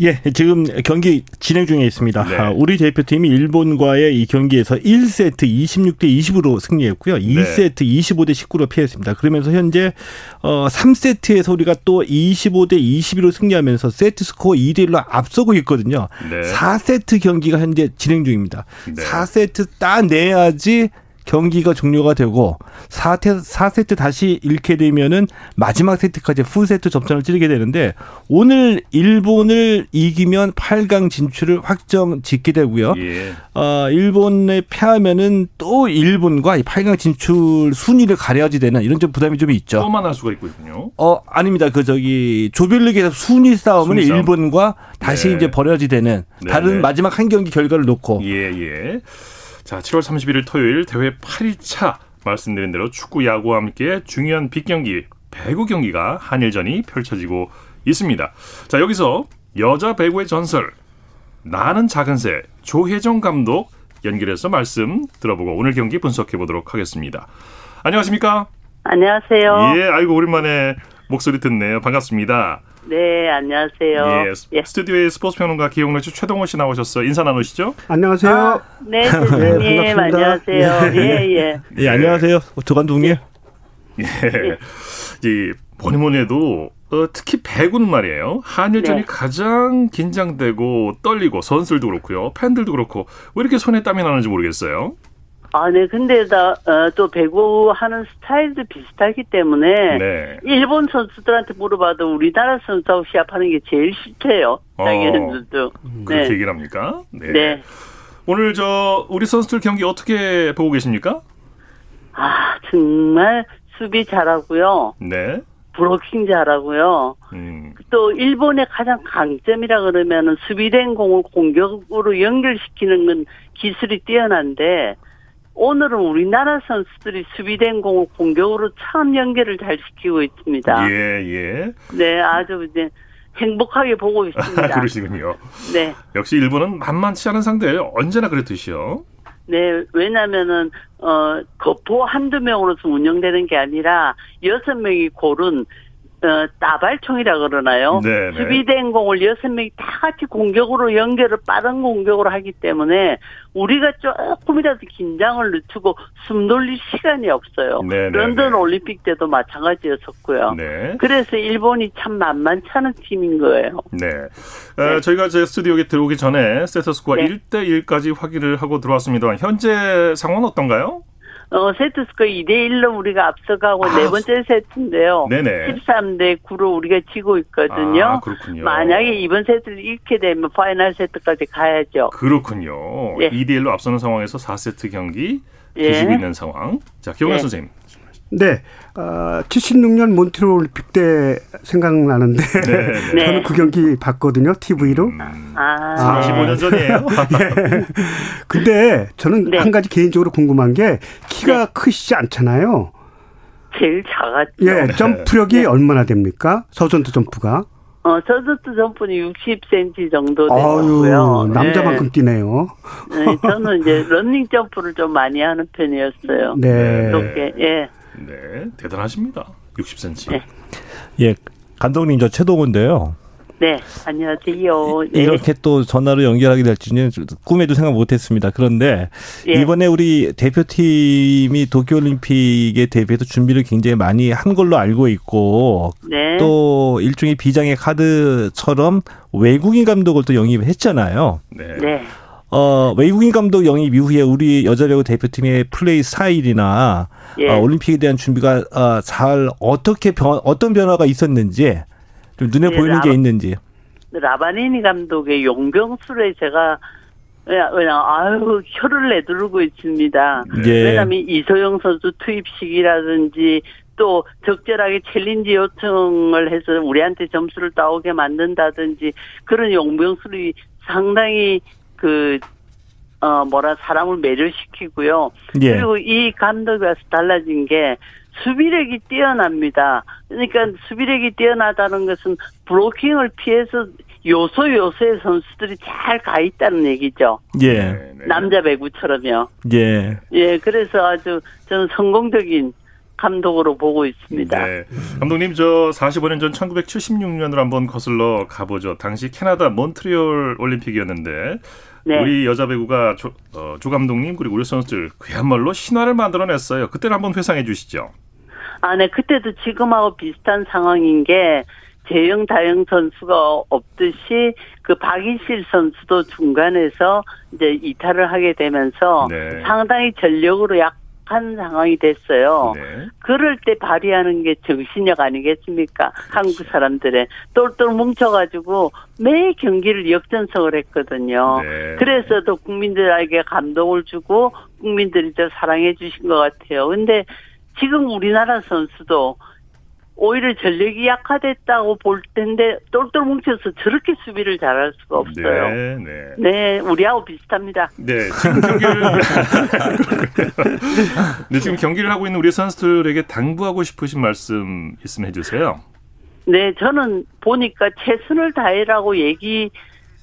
예, 지금 경기 진행 중에 있습니다. 네. 아, 우리 대표팀이 일본과의 이 경기에서 1세트 26대 20으로 승리했고요. 2세트 25대 19로 피했습니다. 그러면서 현재 어 3세트에서 우리가 또 25대 21로 승리하면서 세트 스코어 2대 1로 앞서고 있거든요. 네. 4세트 경기가 현재 진행 중입니다. 네. 4세트 따내야지 경기가 종료가 되고 4세, 4세트 다시 잃게 되면은 마지막 세트까지 풀세트 접전을 치르게 되는데 오늘 일본을 이기면 8강 진출을 확정 짓게 되고요. 예. 어, 일본에 패하면은 또 일본과 8강 진출 순위를 가려야지 되는 이런 좀 부담이 좀 있죠. 또 만날 수가 있군요. 어, 아닙니다. 그 저기 조별리그에서 순위 싸움은 순위 싸움. 일본과 다시 네. 이제 벌어지 되는 네, 다른 네. 마지막 한 경기 결과를 놓고 예, 예. 자, 7월 31일 토요일 대회 8일차 말씀드린 대로 축구 야구와 함께 중요한 빅경기 배구 경기가 한일전이 펼쳐지고 있습니다. 자, 여기서 여자 배구의 전설 나는 작은 새 조혜정 감독 연결해서 말씀 들어보고 오늘 경기 분석해 보도록 하겠습니다. 안녕하십니까? 안녕하세요. 예, 아이고 오랜만에 목소리 듣네요. 반갑습니다. 네, 안녕하세요. 예, 예. 스튜디오에 스포츠 평론가 기용래주 최동원 씨 나오셨어요. 인사 나누시죠? 안녕하세요. 아, 네, 교수님 네, 안녕하세요. 예, 예. 예, 안녕하세요. 조 감독님. 예. 이 뭐니 뭐니 해도 어, 특히 배구는 말이에요. 한일전이 네. 가장 긴장되고 떨리고 선수들도 그렇고요. 팬들도 그렇고 왜 이렇게 손에 땀이 나는지 모르겠어요. 아, 네. 근데 다, 어, 또 배구 하는 스타일도 비슷하기 때문에 네. 일본 선수들한테 물어봐도 우리나라 선수하고 시합하는 게 제일 싫대요. 자기. 어, 음, 그렇게 네. 얘기를 합니까? 네. 네. 오늘 저 우리 선수들 경기 어떻게 보고 계십니까? 아, 정말 수비 잘하고요. 네. 브로킹 잘하고요. 음. 또 일본의 가장 강점이라 그러면은 수비된 공을 공격으로 연결시키는 건 기술이 뛰어난데 오늘은 우리나라 선수들이 수비된 공을 공격으로 참 연결을 잘 시키고 있습니다. 예, 예. 네, 아주 이제 행복하게 보고 있습니다. 그러시군요. 네. 역시 일본은 만만치 않은 상대예요. 언제나 그랬듯이요. 네, 왜냐면은, 어, 거포 한두 명으로서 운영되는 게 아니라, 여섯 명이 고른 어, 따발총이라 그러나요? 네, 네. 수비된 공을 여섯 명이 다 같이 공격으로 연결을 빠른 공격으로 하기 때문에 우리가 조금이라도 긴장을 늦추고 숨 돌릴 시간이 없어요. 네네. 네, 런던 올림픽 때도 마찬가지였었고요. 네. 그래서 일본이 참 만만치 않은 팀인 거예요. 네. 어, 네. 저희가 제 스튜디오에 들어오기 전에 세트 스코어 네. 1대 1까지 확인을 하고 들어왔습니다. 현재 상황은 어떤가요? 어, 세트 스코어 2대1로 우리가 앞서가고 아, 네 번째 세트인데요. 네네. 13대 9로 우리가 지고 있거든요. 아, 그렇군요. 만약에 이번 세트를 잃게 되면 파이널 세트까지 가야죠. 그렇군요. 예. 2대1로 앞서는 상황에서 4세트 경기 예. 뒤지고 있는 상황. 자, 기영아 예. 선생님. 네. 어, 76년 몬트리올 올림픽 때 생각나는데 네, 네. 저는 그 경기 봤거든요. TV로. 음, 아, 45년 전이에요. 예. 근데 저는 네. 한 가지 개인적으로 궁금한 게 키가 네. 크시지 않잖아요. 제일 작았죠. 예, 점프력이 네. 얼마나 됩니까? 서전트 점프가? 어, 서전트 점프는 60cm 정도 되고요. 남자만큼 네. 뛰네요. 네, 저는 이제 런닝 점프를 좀 많이 하는 편이었어요. 네. 그렇게, 예. 네, 대단하십니다. 60cm. 네. 예, 감독님 저 최동훈인데요. 네, 안녕하세요. 네. 이렇게 또 전화로 연결하게 될지는 꿈에도 생각 못했습니다. 그런데 예. 이번에 우리 대표팀이 도쿄올림픽에 대비해서 준비를 굉장히 많이 한 걸로 알고 있고 네. 또 일종의 비장의 카드처럼 외국인 감독을 또 영입했잖아요. 네. 네. 어, 외국인 감독 영입 이후에 우리 여자 배구 대표팀의 플레이 스타일이나 예. 어, 올림픽에 대한 준비가 어, 잘 어떻게 변, 어떤 변화가 있었는지 좀 눈에 예, 보이는 라바, 게 있는지. 라바리니 감독의 용병술에 제가 그냥, 그냥 아유 혀를 내두르고 있습니다. 예. 왜냐하면 이소영 선수 투입 시기라든지 또 적절하게 챌린지 요청을 해서 우리한테 점수를 따오게 만든다든지 그런 용병술이 상당히 그, 어, 뭐라, 사람을 매료시키고요. 예. 그리고 이 감독이 와서 달라진 게 수비력이 뛰어납니다. 그러니까 수비력이 뛰어나다는 것은 브로킹을 피해서 요소 요소의 선수들이 잘 가 있다는 얘기죠. 예. 남자 배구처럼요. 예. 예, 그래서 아주 저는 성공적인 감독으로 보고 있습니다. 네. 감독님 저 45년 전 1976년으로 한번 거슬러 가보죠. 당시 캐나다 몬트리올 올림픽이었는데 네. 우리 여자 배구가 조, 어, 조 감독님 그리고 우리 선수들 그야말로 신화를 만들어냈어요. 그때를 한번 회상해 주시죠. 아, 네. 그때도 지금하고 비슷한 상황인 게 재영 다영 선수가 없듯이 그 박인실 선수도 중간에서 이제 이탈을 하게 되면서 네. 상당히 전력으로 약 한 상황이 됐어요. 네. 그럴 때 발휘하는 게 정신력 아니겠습니까? 그렇지. 한국 사람들의 똘똘 뭉쳐가지고 매 경기를 역전석을 했거든요. 네. 그래서도 국민들에게 감동을 주고 국민들이 더 사랑해 주신 것 같아요. 근데 지금 우리나라 선수도 오히려 전력이 약화됐다고 볼 텐데 똘똘 뭉쳐서 저렇게 수비를 잘할 수가 없어요. 네, 네. 네 우리하고 비슷합니다. 네, 지금 경기를 네, 지금 경기를 하고 있는 우리 선수들에게 당부하고 싶으신 말씀 있으면 해주세요. 네, 저는 보니까 최선을 다해라고 얘기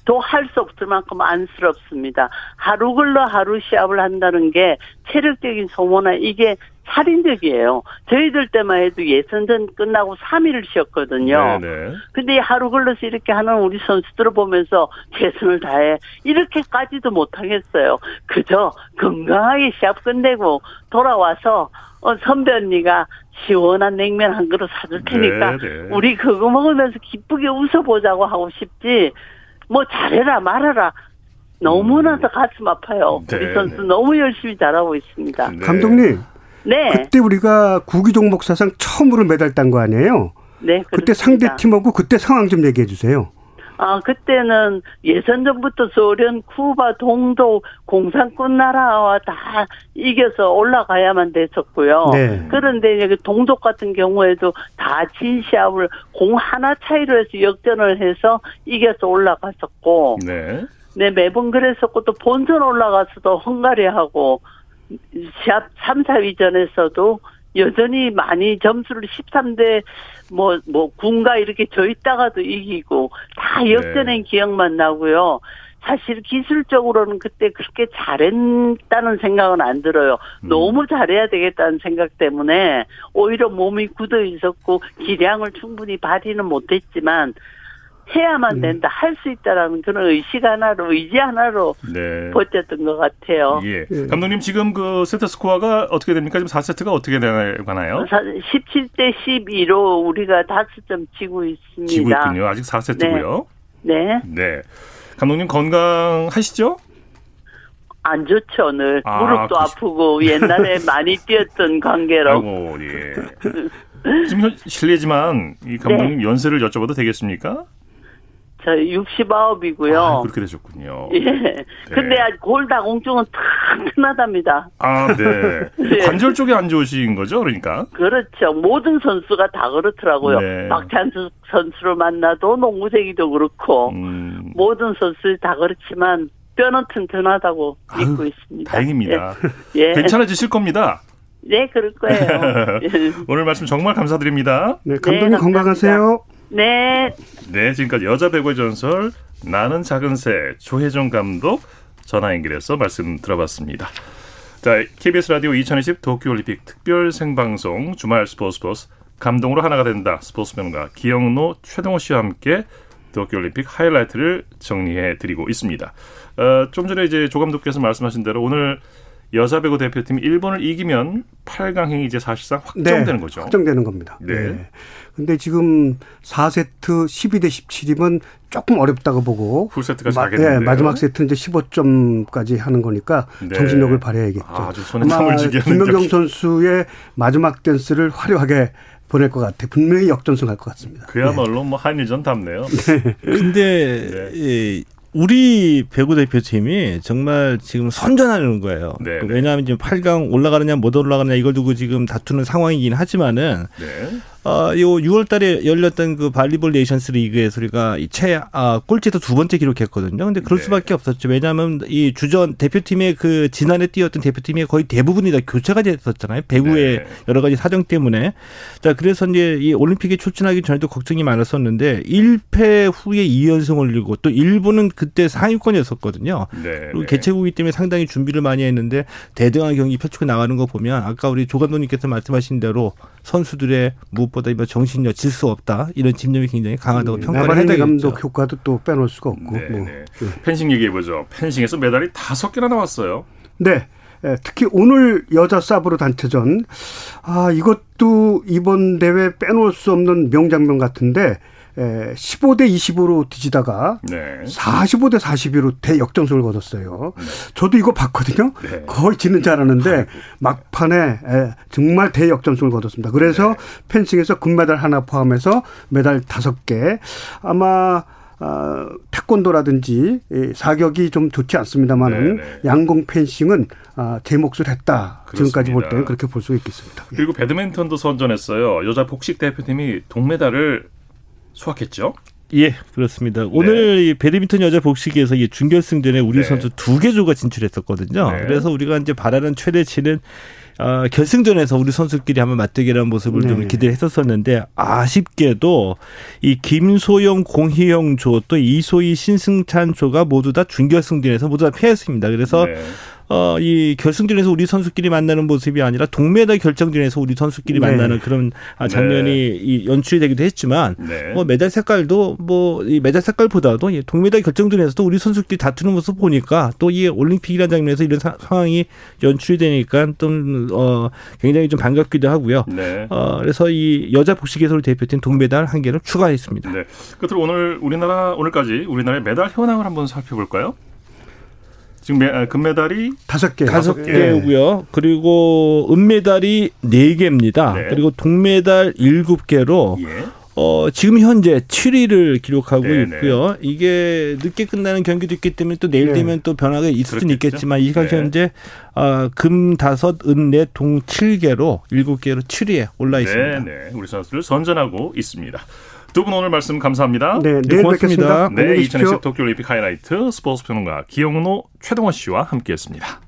도 할 수 없을 만큼 안쓰럽습니다. 하루 걸러 하루 시합을 한다는 게 체력적인 소모나 이게 살인적이에요. 저희들 때만 해도 예선전 끝나고 3일을 쉬었거든요. 네네. 근데 하루 걸러서 이렇게 하는 우리 선수들을 보면서 최선을 다해 이렇게까지도 못하겠어요. 그저 건강하게 시합 끝내고 돌아와서 어, 선배 언니가 시원한 냉면 한 그릇 사줄 테니까 네네. 우리 그거 먹으면서 기쁘게 웃어보자고 하고 싶지 뭐 잘해라 말아라 너무나도 가슴 아파요. 네. 우리 선수 너무 열심히 잘하고 있습니다. 네. 감독님. 네. 그때 우리가 구기 종 목 사상 처음으로 메달 딴 거 아니에요? 네. 그렇습니다. 그때 상대 팀하고 그때 상황 좀 얘기해 주세요. 아, 그때는 예선전부터 소련, 쿠바, 동독, 공산권 나라와 다 이겨서 올라가야만 됐었고요. 네. 그런데 동독 같은 경우에도 다 진 시합을 공 하나 차이로 해서 역전을 해서 이겨서 올라갔었고. 네. 네, 매번 그랬었고 또 본선 올라가서도 헝가리하고 시합 3, 4위전에서도 여전히 많이 점수를 13대 뭐, 뭐, 군가 이렇게 져 있다가도 이기고 다 네. 역전한 네. 기억만 나고요. 사실 기술적으로는 그때 그렇게 잘했다는 생각은 안 들어요. 음. 너무 잘해야 되겠다는 생각 때문에 오히려 몸이 굳어 있었고 기량을 충분히 발휘는 못했지만 해야만 음. 된다, 할 수 있다라는 그런 의식 하나로, 의지 하나로 네. 버텼던 것 같아요. 예. 예. 감독님 지금 그 세트 스코어가 어떻게 됩니까? 지금 4세트가 어떻게 되나요? 17대 12로 우리가 5점 지고 있습니다. 지고 있군요. 아직 4세트고요. 네. 네. 네. 감독님 건강하시죠? 안 좋죠, 오늘. 아, 무릎도 그렇... 아프고 옛날에 많이 뛰었던 관계로. 아이고, 예. 지금 실례지만 이 감독님 네. 연세를 여쭤봐도 되겠습니까? 저 69이고요. 아, 그렇게 되셨군요. 예. 네. 근데 골다공증은 튼튼하답니다. 아, 네. 네. 관절 쪽이 안 좋으신 거죠, 그러니까? 그렇죠. 모든 선수가 다 그렇더라고요. 네. 박찬수 선수를 만나도 농구쟁이도 그렇고, 음. 모든 선수들이 다 그렇지만, 뼈는 튼튼하다고 아유, 믿고 있습니다. 다행입니다. 예. 예. 괜찮아지실 겁니다. 네, 그럴 거예요. 오늘 말씀 정말 감사드립니다. 네, 감독님 네, 건강하세요. 네. 네, 지금까지 여자 배구의 전설 나는 작은 새 조혜정 감독 전화 연결해서 말씀 들어봤습니다. 자, KBS 라디오 2020 도쿄올림픽 특별 생방송 주말 스포츠 스포츠 감동으로 하나가 된다 스포츠명가 기영노 최동호 씨와 함께 도쿄올림픽 하이라이트를 정리해 드리고 있습니다. 어, 좀 전에 이제 조 감독께서 말씀하신 대로 오늘 여자 배구 대표팀이 일본을 이기면 8강행이 이제 사실상 확정되는 네, 거죠. 확정되는 겁니다. 네. 네. 근데 지금 4세트 12대 17이면 조금 어렵다고 보고 풀세트가 네, 마지막 세트 이제 15점까지 하는 거니까 네. 정신력을 발휘해야겠죠. 아주 손에 땀을 쥐게 김명경 선수의 마지막 댄스를 화려하게 보낼 것 같아. 분명히 역전승할 것 같습니다. 그야말로 네. 뭐 한일전 답네요. 네. 근데 네. 우리 배구 대표팀이 정말 지금 선전하는 거예요. 네, 네. 왜냐하면 지금 8강 올라가느냐 못 올라가느냐 이걸 두고 지금 다투는 상황이긴 하지만은 네. 어, 요 6월 달에 열렸던 그 발리볼 네이션스 리그에서 우리가 최, 아, 꼴찌에서 두 번째 기록했거든요. 근데 그럴 네. 수밖에 없었죠. 왜냐하면 이 주전 대표팀의 그 지난해 뛰었던 대표팀이 거의 대부분이 다 교체가 됐었잖아요. 배구의 네. 여러 가지 사정 때문에. 자, 그래서 이제 이 올림픽에 출전하기 전에도 걱정이 많았었는데 1패 후에 2연승 올리고 또 일본은 그때 상위권이었었거든요. 네. 그리고 네. 개최국이기 때문에 상당히 준비를 많이 했는데 대등한 경기 펼치고 나가는 거 보면 아까 우리 조 감독님께서 말씀하신 대로 선수들의 무엇보다 뭐 정신력 질 수 없다 이런 집념이 굉장히 강하다고 음, 평가를 해야 되겠죠. 감독 효과도 또 빼놓을 수가 없고. 네, 뭐. 네. 펜싱 얘기해 보죠. 펜싱에서 메달이 다섯 개나 나왔어요. 네. 특히 오늘 여자 사브르 단체전 아 이것도 이번 대회 빼놓을 수 없는 명장면 같은데 15대 20으로 뒤지다가 네. 45대 42로 대역전승을 거뒀어요. 네. 저도 이거 봤거든요. 네. 거의 지는 줄 알았는데. 막판에 정말 대역전승을 거뒀습니다. 그래서 네. 펜싱에서 금메달 하나 포함해서 메달 5개 아마 어, 태권도라든지 사격이 좀 좋지 않습니다만은 양궁 펜싱은 아, 제 몫을 했다. 그렇습니다. 지금까지 볼 때는 그렇게 볼 수 있겠습니다. 그리고 배드민턴도 선전했어요. 여자 복식 대표팀이 동메달을 수확했죠. 예, 그렇습니다. 네. 오늘 이 배드민턴 여자 복식에서 이 준결승전에 우리 네. 선수 두 개 조가 진출했었거든요. 네. 그래서 우리가 이제 바라는 최대치는 어, 결승전에서 우리 선수끼리 한번 맞대결하는 모습을 네. 좀 기대했었었는데 아쉽게도 이 김소영, 공희영 조 또 이소희, 신승찬 조가 모두 다 준결승전에서 모두 다 패했습니다. 그래서 네. 어, 이 결승전에서 우리 선수끼리 만나는 모습이 아니라 동메달 결정전에서 우리 선수끼리 네. 만나는 그런 아, 장면이 네. 이 연출이 되기도 했지만 네. 뭐 메달 색깔도 뭐 이 메달 색깔보다도 이 동메달 결정전에서도 우리 선수끼리 다투는 모습 보니까 또 이 올림픽이라는 장면에서 이런 사, 상황이 연출이 되니까 좀 어, 굉장히 좀 반갑기도 하고요. 네. 어, 그래서 이 여자 복식에서 대표팀 동메달 한 개를 추가했습니다. 네. 끝으로 오늘 우리나라 오늘까지 우리나라의 메달 현황을 한번 살펴볼까요? 지금 아, 금메달이 다섯 개, 다섯 개고요. 그리고 은메달이 네 개입니다. 네. 그리고 동메달 일곱 개로 예. 어, 지금 현재 7위를 기록하고 네네. 네. 있고요. 이게 늦게 끝나는 경기도 있기 때문에 또 내일 네. 되면 또 변화가 있을 수는 있겠지만 이 시각 네. 현재 어, 금 다섯, 은 네, 동 7개로 7개로 7위에 올라 있습니다. 네, 네. 우리 선수들 선전하고 있습니다. 두 분 오늘 말씀 감사합니다. 네, 내일 뵙겠습니다. 네, 2020 도쿄올림픽 하이라이트 스포츠 평론가 기영노 최동원 씨와 함께했습니다.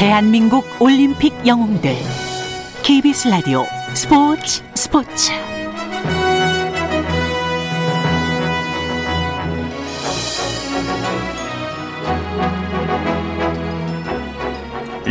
대한민국 올림픽 영웅들 KBS 라디오 스포츠 스포츠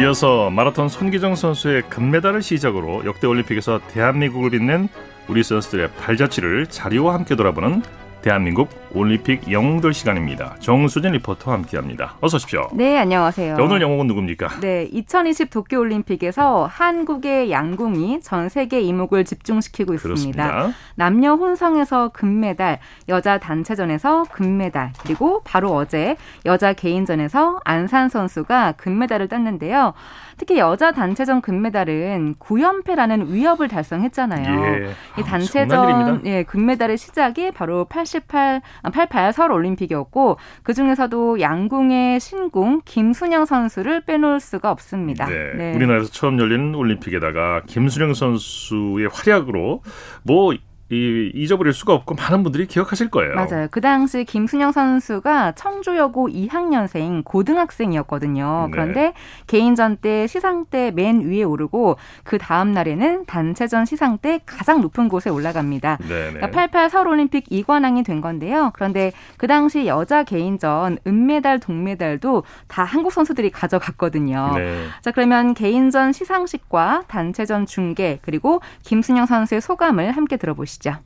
이어서 마라톤 손기정 선수의 금메달을 시작으로 역대 올림픽에서 대한민국을 빛낸 우리 선수들의 발자취를 자리와 함께 돌아보는 대한민국 올림픽 영웅들 시간입니다. 정수진 리포터와 함께합니다. 어서 오십시오. 네, 안녕하세요. 자, 오늘 영웅은 누굽니까? 네, 2020 도쿄올림픽에서 한국의 양궁이 전 세계 이목을 집중시키고 있습니다. 그렇습니다. 남녀 혼성에서 금메달, 여자 단체전에서 금메달, 그리고 바로 어제 여자 개인전에서 안산 선수가 금메달을 땄는데요. 특히 여자 단체전 금메달은 9연패라는 위협을 달성했잖아요. 예. 이 아, 단체전 예, 금메달의 시작이 바로 88 88 서울 올림픽이었고 그 중에서도 양궁의 신궁 김순영 선수를 빼놓을 수가 없습니다. 네. 네. 우리나라에서 처음 열린 올림픽에다가 김순영 선수의 활약으로 뭐 이, 잊어버릴 수가 없고 많은 분들이 기억하실 거예요. 맞아요. 그 당시 김순영 선수가 청주여고 2학년생 고등학생이었거든요. 네. 그런데 개인전 때 시상대 맨 위에 오르고 그 다음 날에는 단체전 시상대 가장 높은 곳에 올라갑니다. 그러니까 88 서울 올림픽 이관왕이 된 건데요. 그런데 그 당시 여자 개인전 은메달, 동메달도 다 한국 선수들이 가져갔거든요. 네. 자 그러면 개인전 시상식과 단체전 중계 그리고 김순영 선수의 소감을 함께 들어보시죠. 보시죠.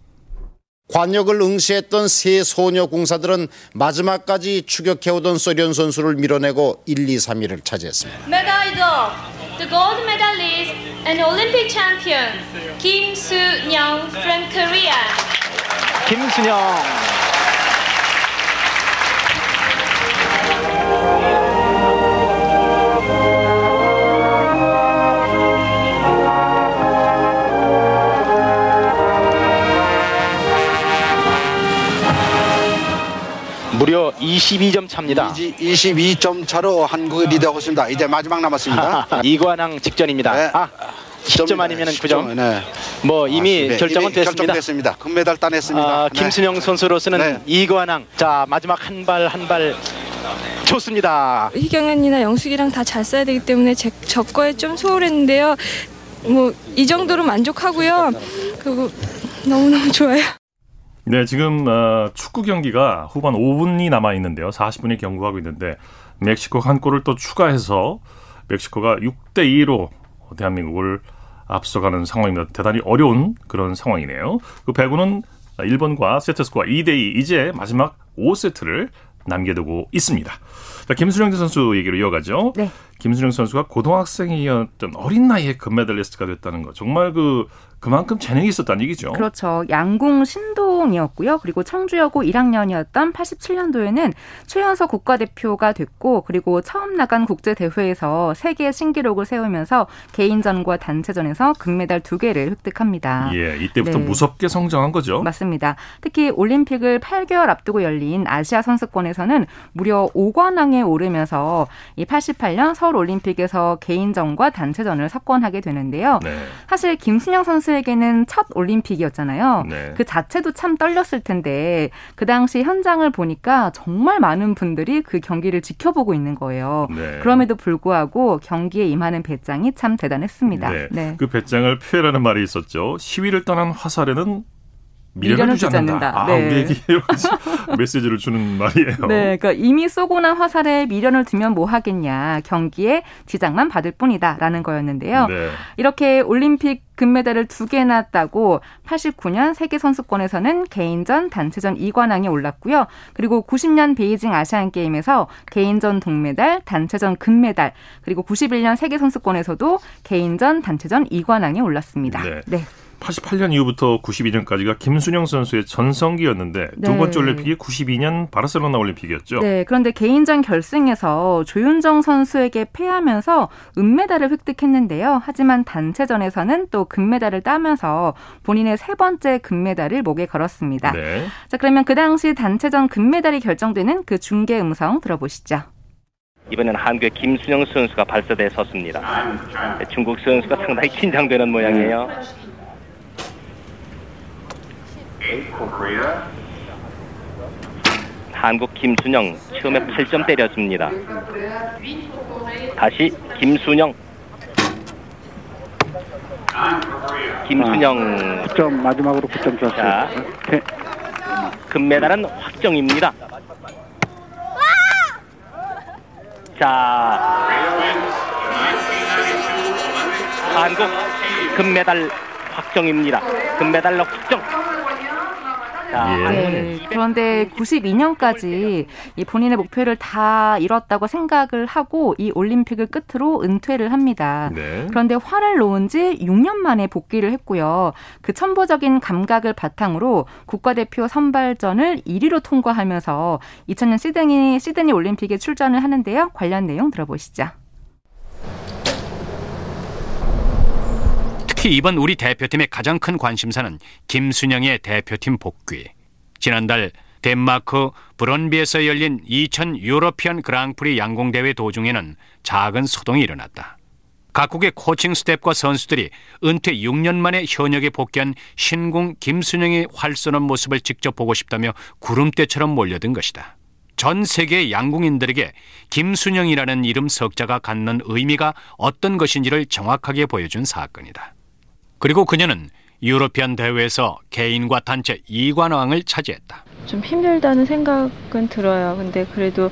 관역을 응시했던 세 소녀 공사들은 마지막까지 추격해오던 소련 선수를 밀어내고 1, 2, 3위를 차지했습니다. 메달리더, the gold medalist and Olympic champion Kim Soo-young from Korea. 김순영 22점 차입니다. 22점 차로 한국이 리드하고 있습니다. 이제 마지막 남았습니다. 이관왕 직전입니다. 네. 아, 10점 아니면 9점. 네. 뭐 이미 아, 결정은 이미 됐습니다. 결정됐습니다. 금메달 따냈습니다. 아, 네. 김순영 선수로서는 네. 이관왕. 자 마지막 한 발 한 발 좋습니다. 희경언니나 영숙이랑 다 잘 써야 되기 때문에 제, 저 거에 좀 소홀했는데요. 뭐 이 정도로 만족하고요. 그리고 너무너무 좋아요. 네, 지금 어, 축구 경기가 후반 5분이 남아 있는데요. 40분이 경고하고 있는데 멕시코 한 골을 또 추가해서 멕시코가 6대 2로 대한민국을 앞서가는 상황입니다. 대단히 어려운 그런 상황이네요. 그 배구는 일본과 세트 스코어 2대 2 이제 마지막 5세트를 남겨두고 있습니다. 자, 김수령 선수 얘기로 이어가죠. 네. 김수령 선수가 고등학생이었던 어린 나이에 금메달리스트가 됐다는 거 정말 그 그만큼 재능이 있었다는 얘기죠. 그렇죠. 양궁 신동이었고요. 그리고 청주여고 1학년이었던 87년도에는 최연소 국가대표가 됐고 그리고 처음 나간 국제 대회에서 세계 신기록을 세우면서 개인전과 단체전에서 금메달 두 개를 획득합니다. 예, 이때부터 네. 무섭게 성장한 거죠. 맞습니다. 특히 올림픽을 8개월 앞두고 열린 아시아 선수권에서는 무려 5관왕에 오르면서 이 88년 서울 올림픽에서 개인전과 단체전을 석권하게 되는데요. 네. 사실 김순영 선수 선수에게는 첫 올림픽이었잖아요. 네. 그 자체도 참 떨렸을 텐데 그 당시 현장을 보니까 정말 많은 분들이 그 경기를 지켜보고 있는 거예요. 네. 그럼에도 불구하고 경기에 임하는 배짱이 참 대단했습니다. 네. 네. 그 배짱을 표현하는 말이 있었죠. 시위를 떠난 화살에는 미련을 주지 않는다. 아, 네. 우리에게 메시지를 주는 말이에요. 네, 그러니까 이미 쏘고 난 화살에 미련을 두면 뭐 하겠냐. 경기에 지장만 받을 뿐이다라는 거였는데요. 네. 이렇게 올림픽 금메달을 두 개나 따고 89년 세계 선수권에서는 개인전, 단체전 2관왕에 올랐고요. 그리고 90년 베이징 아시안 게임에서 개인전 동메달, 단체전 금메달, 그리고 91년 세계 선수권에서도 개인전, 단체전 2관왕에 올랐습니다. 네. 네. 88년 이후부터 92년까지가 김순영 선수의 전성기였는데 네. 두 번째 올림픽이 92년 바르셀로나 올림픽이었죠. 네. 그런데 개인전 결승에서 조윤정 선수에게 패하면서 은메달을 획득했는데요. 하지만 단체전에서는 또 금메달을 따면서 본인의 세 번째 금메달을 목에 걸었습니다. 네. 자, 그러면 그 당시 단체전 금메달이 결정되는 그 중계 음성 들어보시죠. 이번엔 한국의 김순영 선수가 발사대에 섰습니다. 중국 선수가 상당히 긴장되는 모양이에요. 한국 김순영 처음에 8점 때렸습니다. 다시 김순영. 김순영. 9점 마지막으로 9점 줬어요. 자, 네. 금메달은 확정입니다. 자, 한국 금메달 확정입니다. 금메달로 확정. 네. 그런데 92년까지 이 본인의 목표를 다 이뤘다고 생각을 하고 이 올림픽을 끝으로 은퇴를 합니다. 네. 그런데 화를 놓은 지 6년 만에 복귀를 했고요. 그 천보적인 감각을 바탕으로 국가대표 선발전을 1위로 통과하면서 2000년 시드니 시드니 올림픽에 출전을 하는데요. 관련 내용 들어보시죠. 특히 이번 우리 대표팀의 가장 큰 관심사는 김순영의 대표팀 복귀. 지난달 덴마크 브런비에서 열린 2000 유러피언 그랑프리 양궁대회 도중에는 작은 소동이 일어났다. 각국의 코칭 스텝과 선수들이 은퇴 6년 만에 현역에 복귀한 신궁 김순영의 활쏘는 모습을 직접 보고 싶다며 구름대처럼 몰려든 것이다. 전 세계 양궁인들에게 김순영이라는 이름 석자가 갖는 의미가 어떤 것인지를 정확하게 보여준 사건이다. 그리고 그녀는 유로피안 대회에서 개인과 단체 2관왕을 차지했다. 좀 힘들다는 생각은 들어요. 근데 그래도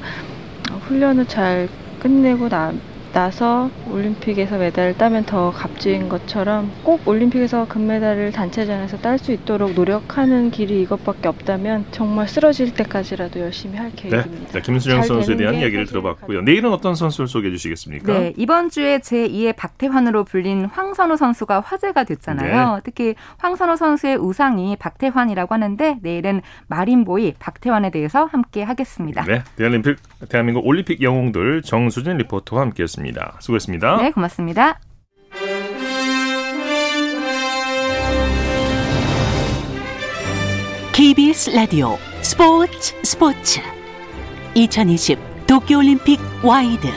훈련을 잘 끝내고 나, 나서 올림픽에서 메달을 따면 더 값진 것처럼 꼭 올림픽에서 금메달을 단체전에서 딸 수 있도록 노력하는 길이 이것밖에 없다면 정말 쓰러질 때까지라도 열심히 할 네. 계획입니다. 네, 김수영 선수에 대한 이야기를 들어봤고요. 내일은 어떤 선수를 소개해 주시겠습니까? 네, 이번 주에 제2의 박태환으로 불린 황선우 선수가 화제가 됐잖아요. 네. 특히 황선우 선수의 우상이 박태환이라고 하는데 내일은 마린보이 박태환에 대해서 함께 하겠습니다. 네, 대한민국, 대한민국 올림픽 영웅들 정수진 리포터와 함께했습니다. 알겠습니다. 수고했습니다. 네, 고맙습니다. KBS 라디오 스포츠 스포츠 2020 도쿄올림픽 와이드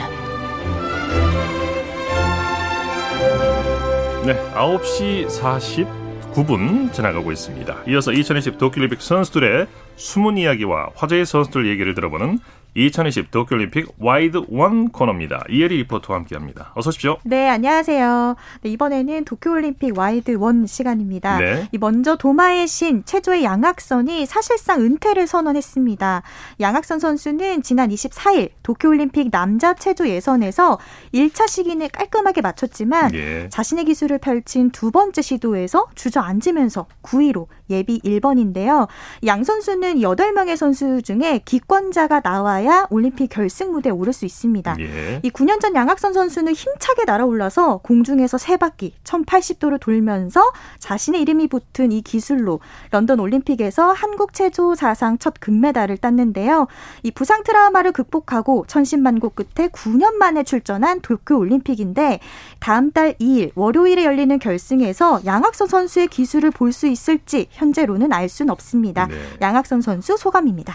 네, 9시 49분 지나가고 있습니다. 이어서 2020 도쿄올림픽 선수들의 숨은 이야기와 화제의 선수들 얘기를 들어보는 2020 도쿄올림픽 와이드 원 코너입니다. 이혜리 리포터와 함께합니다. 어서 오십시오. 네, 안녕하세요. 네, 이번에는 도쿄올림픽 와이드 원 시간입니다. 네. 먼저 도마의 신 체조의 양학선이 사실상 은퇴를 선언했습니다. 양학선 선수는 지난 24일 도쿄올림픽 남자 체조 예선에서 1차 시기는 깔끔하게 마쳤지만 예. 자신의 기술을 펼친 두 번째 시도에서 주저앉으면서 9위로 예비 1번인데요. 양 선수는 8명의 선수 중에 기권자가 나와 야 올림픽 결승 무대에 오를 수 있습니다. 예. 이 9년 전 양학선 선수는 힘차게 날아올라서 공중에서 세 바퀴 1080도를 돌면서 자신의 이름이 붙은 이 기술로 런던 올림픽에서 한국 체조 사상 첫 금메달을 땄는데요. 이 부상 트라우마를 극복하고 천신만고 끝에 9년 만에 출전한 도쿄 올림픽인데 다음 달 2일 월요일에 열리는 결승에서 양학선 선수의 기술을 볼 수 있을지 현재로는 알 수는 없습니다. 네. 양학선 선수 소감입니다.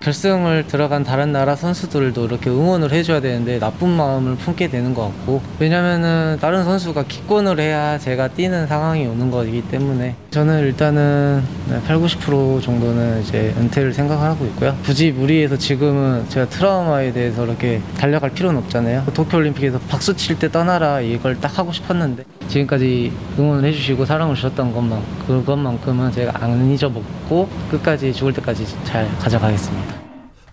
결승을 들어간 다른 나라 선수들도 이렇게 응원을 해줘야 되는데 나쁜 마음을 품게 되는 것 같고 왜냐면은 다른 선수가 기권을 해야 제가 뛰는 상황이 오는 거기 때문에 저는 일단은 8, 90% 정도는 이제 은퇴를 생각하고 있고요. 굳이 무리해서 지금은 제가 트라우마에 대해서 이렇게 달려갈 필요는 없잖아요. 도쿄올림픽에서 박수 칠 때 떠나라 이걸 딱 하고 싶었는데 지금까지 응원을 해주시고 사랑을 주셨던 것만 그것만큼은 제가 안 잊어먹고 끝까지 죽을 때까지 잘 가져가겠습니다.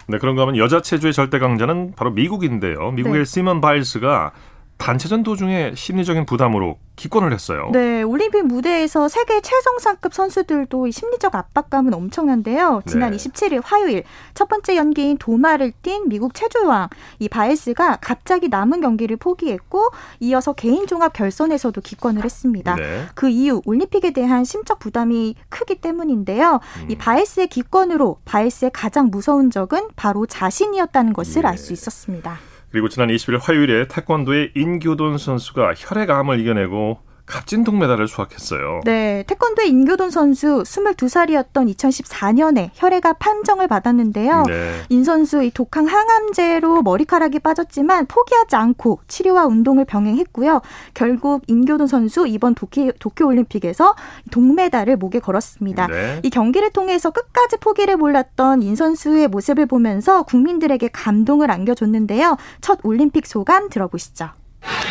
네, 그런가 하면 여자 체조의 절대 강자는 바로 미국인데요. 미국의 네. 시먼 바일스가 단체전 도중에 심리적인 부담으로 기권을 했어요. 네, 올림픽 무대에서 세계 최정상급 선수들도 심리적 압박감은 엄청난데요. 지난 네. 27일 화요일 첫 번째 연기인 도마를 뛴 미국 체조왕 이 바이스가 갑자기 남은 경기를 포기했고 이어서 개인 종합 결선에서도 기권을 했습니다. 네. 그 이유 올림픽에 대한 심적 부담이 크기 때문인데요. 음. 이 바일스의 기권으로 바일스의 가장 무서운 적은 바로 자신이었다는 것을 예. 알수 있었습니다. 그리고 지난 20일 화요일에 태권도의 인교돈 선수가 혈액암을 이겨내고 값진 동메달을 수확했어요. 네, 태권도의 인교돈 선수 22살이었던 2014년에 혈액암 판정을 받았는데요. 네. 인 선수 이 독한 항암제로 머리카락이 빠졌지만 포기하지 않고 치료와 운동을 병행했고요. 결국 인교돈 선수 이번 도쿄, 도쿄 올림픽에서 동메달을 목에 걸었습니다. 네. 이 경기를 통해서 끝까지 포기를 몰랐던 인 선수의 모습을 보면서 국민들에게 감동을 안겨줬는데요. 첫 올림픽 소감 들어보시죠.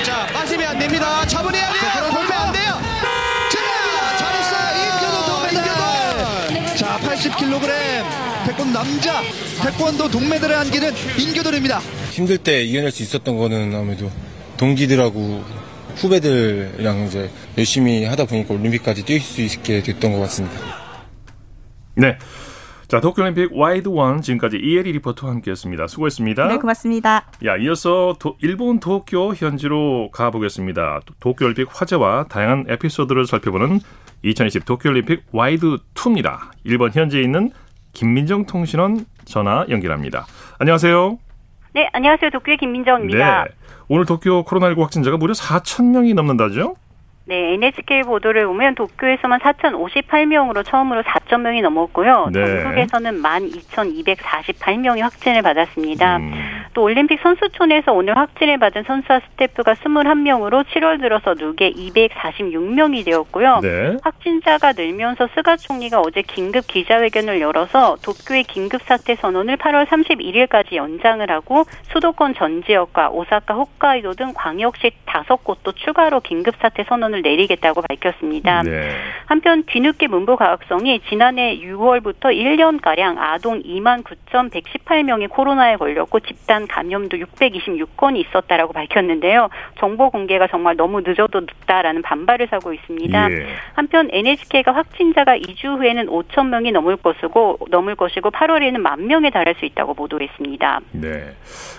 자, 빠지면 안 됩니다. 차분해야 돼요. 돌면 안 돼요. 자, 잘했어요. 인교도 동메달. 자, 80kg 태권 남자 태권도 동메달의 한계는 인교돈입니다. 힘들 때 이겨낼 수 있었던 거는 아무래도 동기들하고 후배들이랑 이제 열심히 하다 보니까 올림픽까지 뛸 수 있게 됐던 것 같습니다. 네. 자, 도쿄올림픽 와이드 one 지금까지 이혜리 리포터와 함께했습니다. 수고했습니다. 네, 고맙습니다. 야, 이어서 도, 일본 도쿄 현지로 가보겠습니다. 도쿄올림픽 화제와 다양한 에피소드를 살펴보는 2020 도쿄올림픽 와이드 2입니다. 일본 현지에 있는 김민정 통신원 전화 연결합니다. 안녕하세요. 네, 안녕하세요. 도쿄의 김민정입니다. 네. 오늘 도쿄 코로나19 확진자가 무려 4천 명이 넘는다죠? 네, NHK 보도를 보면 도쿄에서만 4,058명으로 처음으로 4천 명이 넘었고요. 네. 전국에서는 12,248명이 확진을 받았습니다. 음. 또 올림픽 선수촌에서 오늘 확진을 받은 선수와 스태프가 21명으로 7월 들어서 누계 246명이 되었고요. 네. 확진자가 늘면서 스가 총리가 어제 긴급 기자회견을 열어서 도쿄의 긴급 사태 선언을 8월 31일까지 연장을 하고 수도권 전 지역과 오사카, 홋카이도 등 광역시 다섯 곳도 추가로 긴급 사태 선언을 결론을 내리겠다고 밝혔습니다. 네. 한편 뒤늦게 문부 과학성이 지난해 6월부터 1년가량 아동 2만 9,118명이 코로나에 걸렸고 집단 감염도 626건이 있었다라고 밝혔는데요. 정보 공개가 정말 너무 늦어도 늦다라는 반발을 사고 있습니다. 예. 한편 NHK가 확진자가 2주 후에는 5천 명이 넘을 것이고 넘을 것이고 8월에는 만 명에 달할 수 있다고 보도했습니다. 네.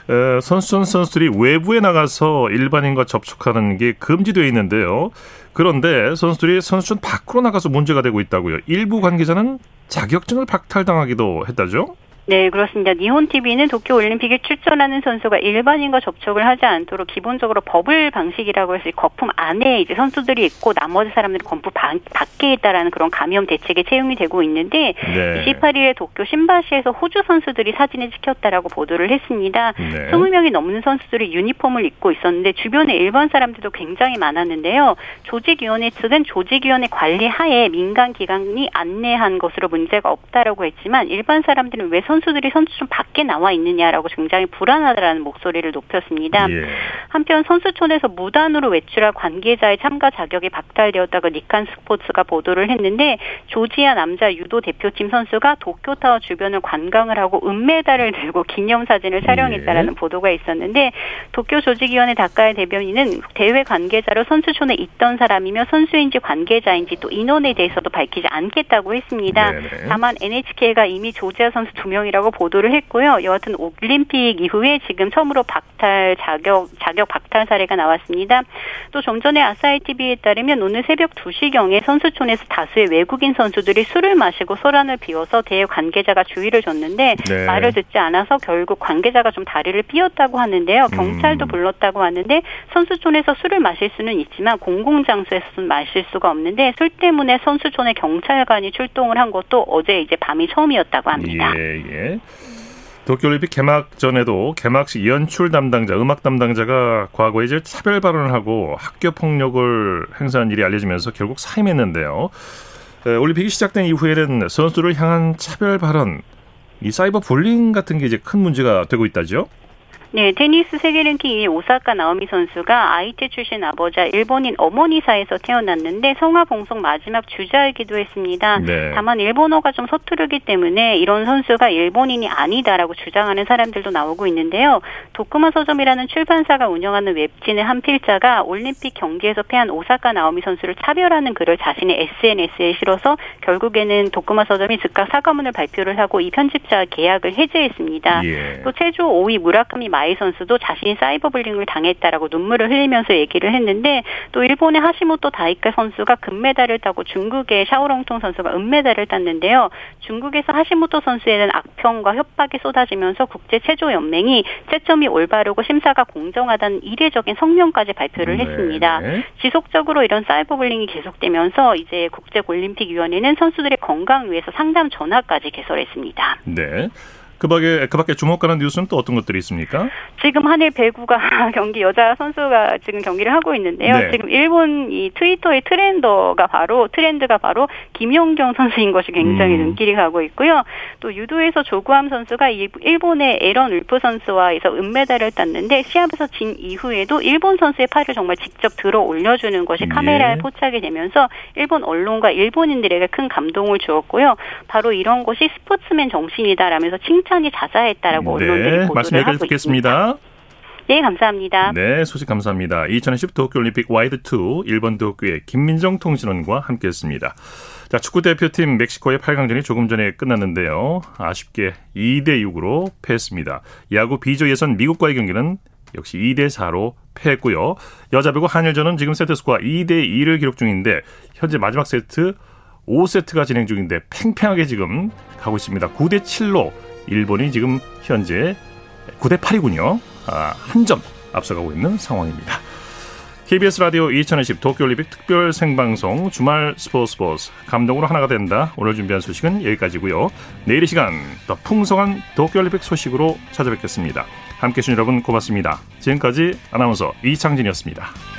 어, 선수촌 선수들이 외부에 나가서 일반인과 접촉하는 게 금지되어 있는데요. 그런데 선수들이 선수촌 밖으로 나가서 문제가 되고 있다고요. 일부 관계자는 자격증을 박탈당하기도 했다죠? 네, 그렇습니다. 니혼 TV는 도쿄 올림픽에 출전하는 선수가 일반인과 접촉을 하지 않도록 기본적으로 버블 방식이라고 해서 거품 안에 이제 선수들이 있고 나머지 사람들이 거품 밖에 있다라는 그런 감염 대책에 채용이 되고 있는데 네. 28일에 도쿄 신바시에서 호주 선수들이 사진을 찍혔다라고 보도를 했습니다. 네. 20명이 넘는 선수들이 유니폼을 입고 있었는데 주변에 일반 사람들도 굉장히 많았는데요. 조직위원회 측은 조직위원회 관리 하에 민간 기관이 안내한 것으로 문제가 없다라고 했지만 일반 사람들은 왜 선 수들이 선수 좀 밖에 나와 있느냐라고 굉장히 불안하다라는 목소리를 높였습니다. 예. 한편 선수촌에서 무단으로 외출할 관계자의 참가 자격이 박탈되었다고 니칸 스포츠가 보도를 했는데 조지아 남자 유도 대표팀 선수가 도쿄타워 주변을 관광을 하고 은메달을 들고 기념사진을 촬영했다라는 예. 보도가 있었는데 도쿄 조직위원회 다카의 대변인은 대회 관계자로 선수촌에 있던 사람이며 선수인지 관계자인지 또 인원에 대해서도 밝히지 않겠다고 했습니다. 네네. 다만 NHK가 이미 조지아 선수 두 명. 명이라고 보도를 했고요. 여하튼 올림픽 이후에 지금 처음으로 박탈 자격 자격 박탈 사례가 나왔습니다. 또 좀 전에 아사히 TV에 따르면 오늘 새벽 2시경에 선수촌에서 다수의 외국인 선수들이 술을 마시고 소란을 비워서 대회 관계자가 주의를 줬는데 네. 말을 듣지 않아서 결국 관계자가 좀 다리를 삐었다고 하는데요. 음. 경찰도 음. 불렀다고 하는데 선수촌에서 술을 마실 수는 있지만 공공장소에서 는 마실 수가 없는데 술 때문에 선수촌에 경찰관이 출동을 한 것도 어제 이제 밤이 처음이었다고 합니다. 예, 예. 도쿄올림픽 개막 전에도 개막식 연출 담당자, 음악 담당자가 과거에 이제 차별 발언을 하고 학교 폭력을 행사한 일이 알려지면서 결국 사임했는데요. 올림픽이 시작된 이후에는 선수를 향한 차별 발언, 이 사이버 불링 같은 게 이제 큰 문제가 되고 있다죠. 네, 테니스 세계 랭킹 2위 오사카 나오미 선수가 아이테 출신 아버지 일본인 어머니사에서 태어났는데 성화 봉송 마지막 주자이기도 했습니다. 네. 다만 일본어가 좀 서투르기 때문에 이런 선수가 일본인이 아니다라고 주장하는 사람들도 나오고 있는데요. 도쿠마 서점이라는 출판사가 운영하는 웹진의 한 필자가 올림픽 경기에서 패한 오사카 나오미 선수를 차별하는 글을 자신의 SNS에 실어서 결국에는 도쿠마 서점이 즉각 사과문을 발표를 하고 이 편집자 계약을 해제했습니다. 예. 또 체조 5위 무라카미 마 아이 선수도 자신이 사이버 불링을 당했다라고 눈물을 흘리면서 얘기를 했는데 또 일본의 하시모토 다이카 선수가 금메달을 따고 중국의 샤오롱통 선수가 은메달을 땄는데요. 중국에서 하시모토 선수에 대한 악평과 협박이 쏟아지면서 국제 체조 연맹이 채점이 올바르고 심사가 공정하다는 이례적인 성명까지 발표를 네. 했습니다. 지속적으로 이런 사이버 불링이 계속되면서 이제 국제 올림픽 위원회는 선수들의 건강을 위해서 상담 전화까지 개설했습니다. 네. 그 밖에 그 밖에 주목가는 뉴스는 또 어떤 것들이 있습니까? 지금 한일 배구가 경기 여자 선수가 지금 경기를 하고 있는데요. 네. 지금 일본 이 트위터의 트렌더가 바로 트렌드가 바로 김용경 선수인 것이 굉장히 음. 눈길이 가고 있고요. 또 유도에서 조구함 선수가 일본의 에런 울프 선수와에서 은메달을 땄는데 시합에서 진 이후에도 일본 선수의 팔을 정말 직접 들어 올려주는 것이 카메라에 예. 포착이 되면서 일본 언론과 일본인들에게 큰 감동을 주었고요. 바로 이런 것이 스포츠맨 정신이다라면서 칭 칭찬이 자자했다라고 네, 언론들이 보도를 말씀 하고 듣겠습니다. 있습니다. 네, 감사합니다. 네, 소식 감사합니다. 2020 도쿄올림픽 와이드2 일본 도쿄의 김민정 통신원과 함께했습니다. 자, 축구 대표팀 멕시코의 8강전이 조금 전에 끝났는데요. 아쉽게 2대 6으로 패했습니다. 야구 B조 예선 미국과의 경기는 역시 2대 4로 패했고요. 여자 배구 한일전은 지금 세트 스코어 2대 2를 기록 중인데 현재 마지막 세트 5세트가 진행 중인데 팽팽하게 지금 가고 있습니다. 9대 7로 일본이 지금 현재 9대 8이군요. 아, 한 점 앞서가고 있는 상황입니다. KBS 라디오 2020 도쿄올림픽 특별 생방송 주말 스포츠 스포츠 감동으로 하나가 된다. 오늘 준비한 소식은 여기까지고요. 내일 이 시간 더 풍성한 도쿄올림픽 소식으로 찾아뵙겠습니다. 함께해 주신 여러분 고맙습니다. 지금까지 아나운서 이창진이었습니다.